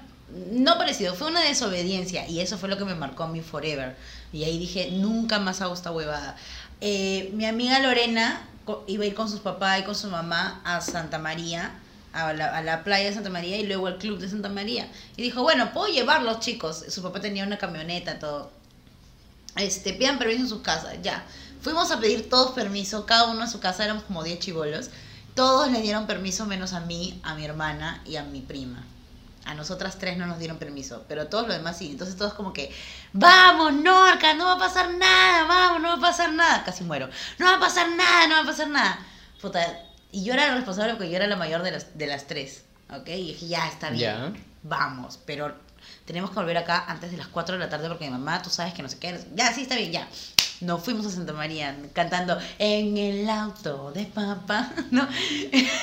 no parecido, fue una desobediencia y eso fue lo que me marcó a mí forever. Y ahí dije, nunca más hago esta huevada. Eh, mi amiga Lorena iba a ir con sus papás y con su mamá a Santa María, a la, a la playa de Santa María y luego al club de Santa María. Y dijo, bueno, puedo llevarlos chicos. Su papá tenía una camioneta, todo. Este, pidan permiso en sus casas, ya. Fuimos a pedir todos permiso, cada uno en su casa, éramos como 10 chivolos. Todos le dieron permiso menos a mí, a mi hermana y a mi prima. A nosotras tres no nos dieron permiso, pero todos los demás sí. Entonces todos como que, vamos, Norca, no va a pasar nada, vamos, no va a pasar nada. Casi muero. No va a pasar nada, no va a pasar nada. Puta, y yo era la responsable porque yo era la mayor de las, de las tres. ¿Ok? Y dije, ya, está bien. Ya. Vamos, pero tenemos que volver acá antes de las 4 de la tarde porque mi mamá, tú sabes que no sé qué. Ya, sí, está bien, ya. Nos fuimos a Santa María cantando en el auto de papá, ¿no?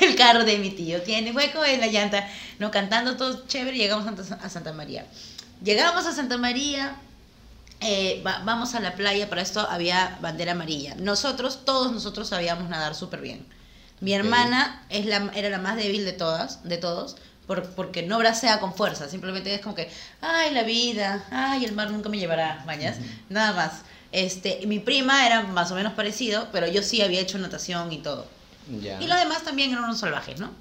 El carro de mi tío tiene hueco en la llanta, ¿no? Cantando todo chévere, llegamos a Santa María. Llegamos a Santa María, eh, va- vamos a la playa, para esto había bandera amarilla. Nosotros, todos nosotros sabíamos nadar súper bien. Mi hermana es la, era la más débil de todas, de todos, por- porque no bracea con fuerza, simplemente es como que, ay, la vida, ay, el mar nunca me llevará, mañas, nada más. Este, mi prima era más o menos parecido, pero yo sí había hecho natación y todo. Y los demás también eran unos salvajes, ¿no?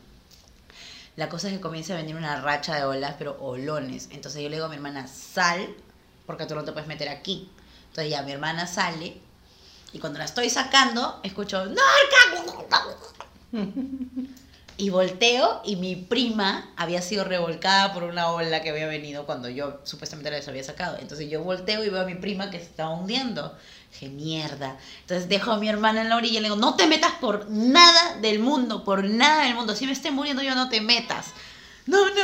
La cosa es que comienza a venir una racha de olas, pero olones. Entonces yo le digo a mi hermana, sal, porque tú no te puedes meter aquí. Entonces ya mi hermana sale, y cuando la estoy sacando, escucho, ¡Norca! Y volteo, y mi prima había sido revolcada por una ola que había venido cuando yo supuestamente la había sacado. Entonces yo volteo y veo a mi prima que se estaba hundiendo. Dije, mierda. Entonces dejo a mi hermana en la orilla y le digo, no te metas por nada del mundo, por nada del mundo. Si me esté muriendo yo, no te metas. No, no,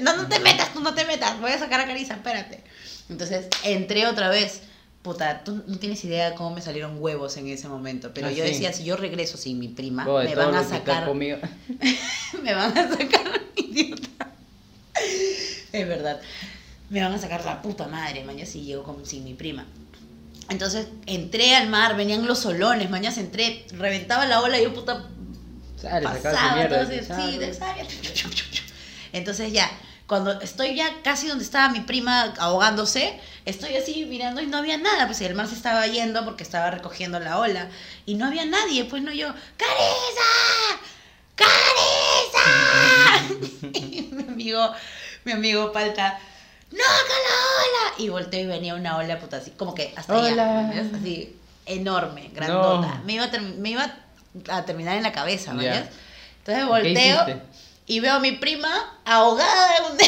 no, no te metas, tú no te metas. Voy a sacar a Carissa, espérate. Entonces entré otra vez. Puta, tú no tienes idea de cómo me salieron huevos en ese momento. Pero Ah, yo sí. decía, si yo regreso sin mi prima, me van a lo que te has sacar me van a sacar, idiota. Es verdad. Me van a sacar la puta madre, mañana si llego con, sin mi prima. Entonces entré al mar, venían los solones, mañana entré, reventaba la ola y yo puta Sale, pasaba sí, sale. Entonces ya, cuando estoy ya casi donde estaba mi prima ahogándose, estoy así mirando y no había nada, pues el mar se estaba yendo porque estaba recogiendo la ola y no había nadie, pues no yo, ¡Carisa! ¡Carisa! y mi amigo, mi amigo Palta, ¡No, la ola! Y volteo y venía una ola puta así, como que hasta Hola. allá, así enorme, grandota. No. Me, iba a me iba a terminar en la cabeza, ¿no? Entonces ¿Qué volteo? Y veo a mi prima ahogada en un-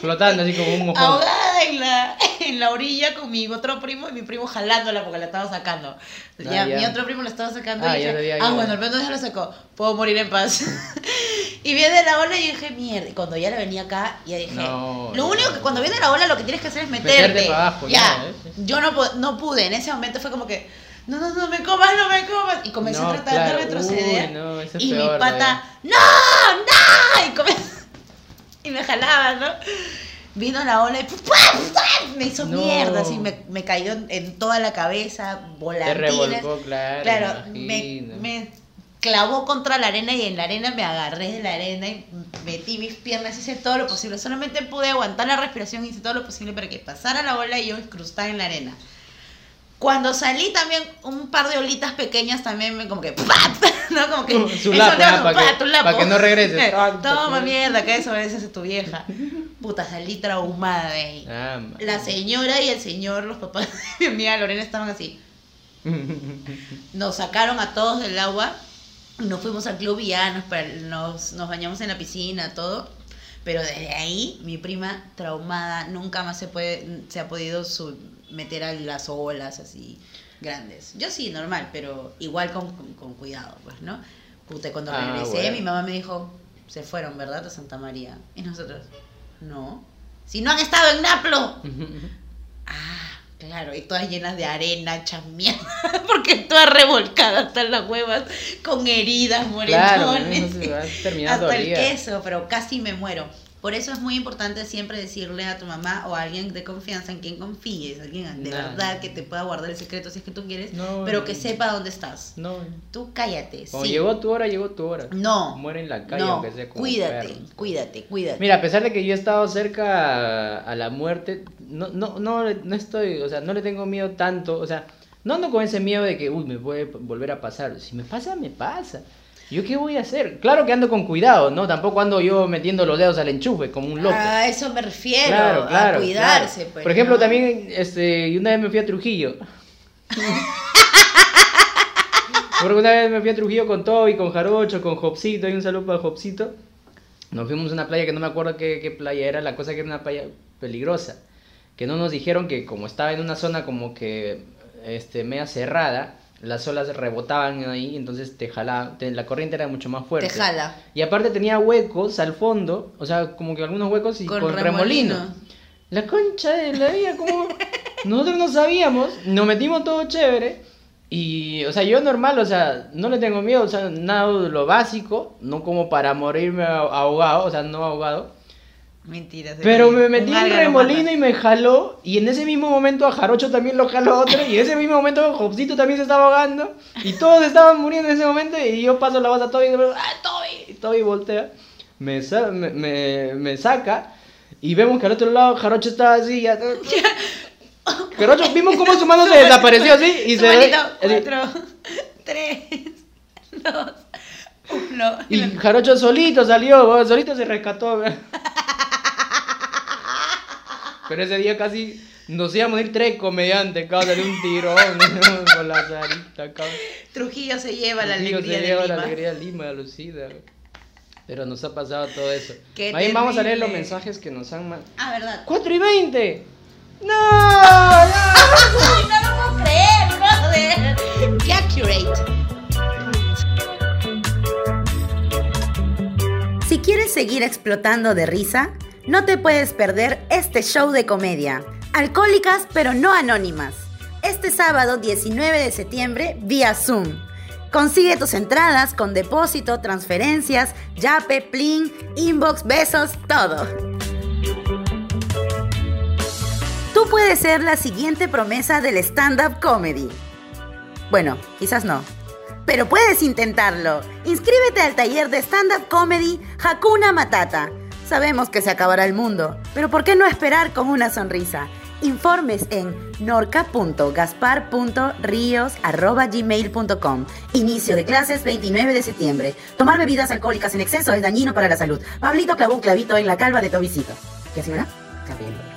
Flotando así como un mojón. ahogada en la, en la orilla con mi otro primo y mi primo jalándola porque la estaba sacando. Ah, ya. Mi otro primo la estaba sacando Ah, y dije, ah, yo. bueno, al menos ya la sacó, puedo morir en paz. y viene la ola y dije, mierda, y cuando ya la venía acá, ya dije, No, lo único que cuando viene la ola lo que tienes que hacer es meterte. Meterte para abajo, ya. ya, ¿eh? Yo no, no pude, en ese momento fue como que, no, no, no me comas, no me comas. Y comencé No, a tratar claro. de retroceder. Uy, no, eso es y mi pata, no, no, y comenzó y me jalaba, ¿no? Vino la ola y ¡pum, pum, pum! me hizo No. mierda, así me, me cayó en, toda la cabeza, Te volantines. revolcó, claro. Claro, me, me clavó contra la arena y en la arena me agarré de la arena y metí mis piernas, hice todo lo posible. Solamente pude aguantar la respiración, hice todo lo posible para que pasara la ola y yo incrustada en la arena. Cuando salí también, un par de olitas pequeñas también me como que ¡pap! ¿no? Como que Su eso lapo, ah, hago, pa' ¡pa! que- pa' no regreses. Toma que- mierda, que eso es tu vieja. Puta, salí traumada de ahí. Ah, La señora y el señor, los papás de mi amiga Lorena estaban así. Nos sacaron a todos del agua, nos fuimos al club y ya nos, nos, nos bañamos en la piscina, todo. Pero desde ahí, mi prima traumada, nunca más se, puede, se ha podido meter a las olas así grandes. Yo sí, normal, pero igual con, con- con cuidado, pues, ¿no? Puta, cuando Ah, regresé, bueno. mi mamá me dijo, se fueron, ¿verdad? A Santa María. Y nosotros, no. Si no han estado en Naplo. Ah, claro, y todas llenas de arena, hechas mierda, porque todas revolcadas hasta las huevas, con heridas, moretones, hasta el queso, pero casi me muero. Por eso es muy importante siempre decirle a tu mamá o a alguien de confianza en quien confíes, alguien de verdad que te pueda guardar el secreto si es que tú quieres, No, pero que sepa dónde estás. No. Tú cállate, Cuando sí. llegó tu hora, llegó tu hora. No. Muere en la calle, aunque sea como cuídate, perro. cuídate, cuídate. Mira, a pesar de que yo he estado cerca a, a la muerte, no, no, no, no estoy, o sea, no le tengo miedo tanto, o sea, no ando con ese miedo de que, uy, me puede volver a pasar. Si me pasa, me pasa. ¿Yo qué voy a hacer? Claro que ando con cuidado, ¿no? Tampoco ando yo metiendo los dedos al enchufe como un loco. A eso me refiero, Claro, claro. a cuidarse. claro. pues, Por ejemplo, ¿no? también, este, una vez me fui a Trujillo. Porque una vez me fui a Trujillo con Toby, con Jarocho, con Jopsito, hay un saludo para Jopsito. Nos fuimos a una playa que no me acuerdo qué, qué playa era, la cosa que era una playa peligrosa. Que no nos dijeron que como estaba en una zona como que este, media cerrada, las olas rebotaban ahí, entonces te jalaban, te- la corriente era mucho más fuerte. Te jala. Y aparte tenía huecos al fondo, o sea, como que algunos huecos y con, Con remolino. remolino. La concha de la vida, como nosotros no sabíamos, nos metimos todo chévere. Y, o sea, yo normal, o sea, no le tengo miedo, o sea, nada de lo básico, no como para morirme ah- ahogado, o sea, no ahogado. Mentiras. Pero me metí en remolino y me jaló. Y en ese mismo momento a Jarocho también lo jaló otro. Y en ese mismo momento Jobcito también se estaba ahogando. Y todos estaban muriendo en ese momento. Y yo paso la voz a Toby y digo, ¡ah, Toby! Y Toby voltea. Me, sa- me, me, me saca. Y vemos que al otro lado Jarocho estaba así. Ya, Jarocho, vimos cómo su mano se desapareció así. Y se manito, así. cuatro, tres, dos, uno. Y Jarocho solito salió, solito se rescató. Pero ese día casi nos íbamos a ir tres comediantes, cabrón, de un tirón con la zarita, cabrón. Trujillo se lleva la Trujillo alegría se de lleva Lima. la alegría de Lima, alucida. weón. Pero nos ha pasado todo eso. Qué Ahí vamos a leer los mensajes que nos han mandado. Ah, ¿verdad? ¡4 y 20! ¡No! ¡No! ¡Ay, no lo puedo creer, brother! ¡Qué accurate! Si quieres seguir explotando de risa, no te puedes perder este show de comedia. Alcohólicas pero no anónimas. Este sábado 19 de septiembre vía Zoom. Consigue tus entradas con depósito, transferencias, yape, plin, inbox, besos, todo. Tú puedes ser la siguiente promesa del stand-up comedy. Bueno, quizás no. Pero puedes intentarlo. Inscríbete al taller de stand-up comedy Hakuna Matata. Sabemos que se acabará el mundo, pero ¿por qué no esperar con una sonrisa? Informes en norca.gaspar.rios.gmail.com Inicio de clases 29 de septiembre. Tomar bebidas alcohólicas en exceso es dañino para la salud. Pablito clavó un clavito en la calva de Tobicito. ¿Qué verdad? Capello.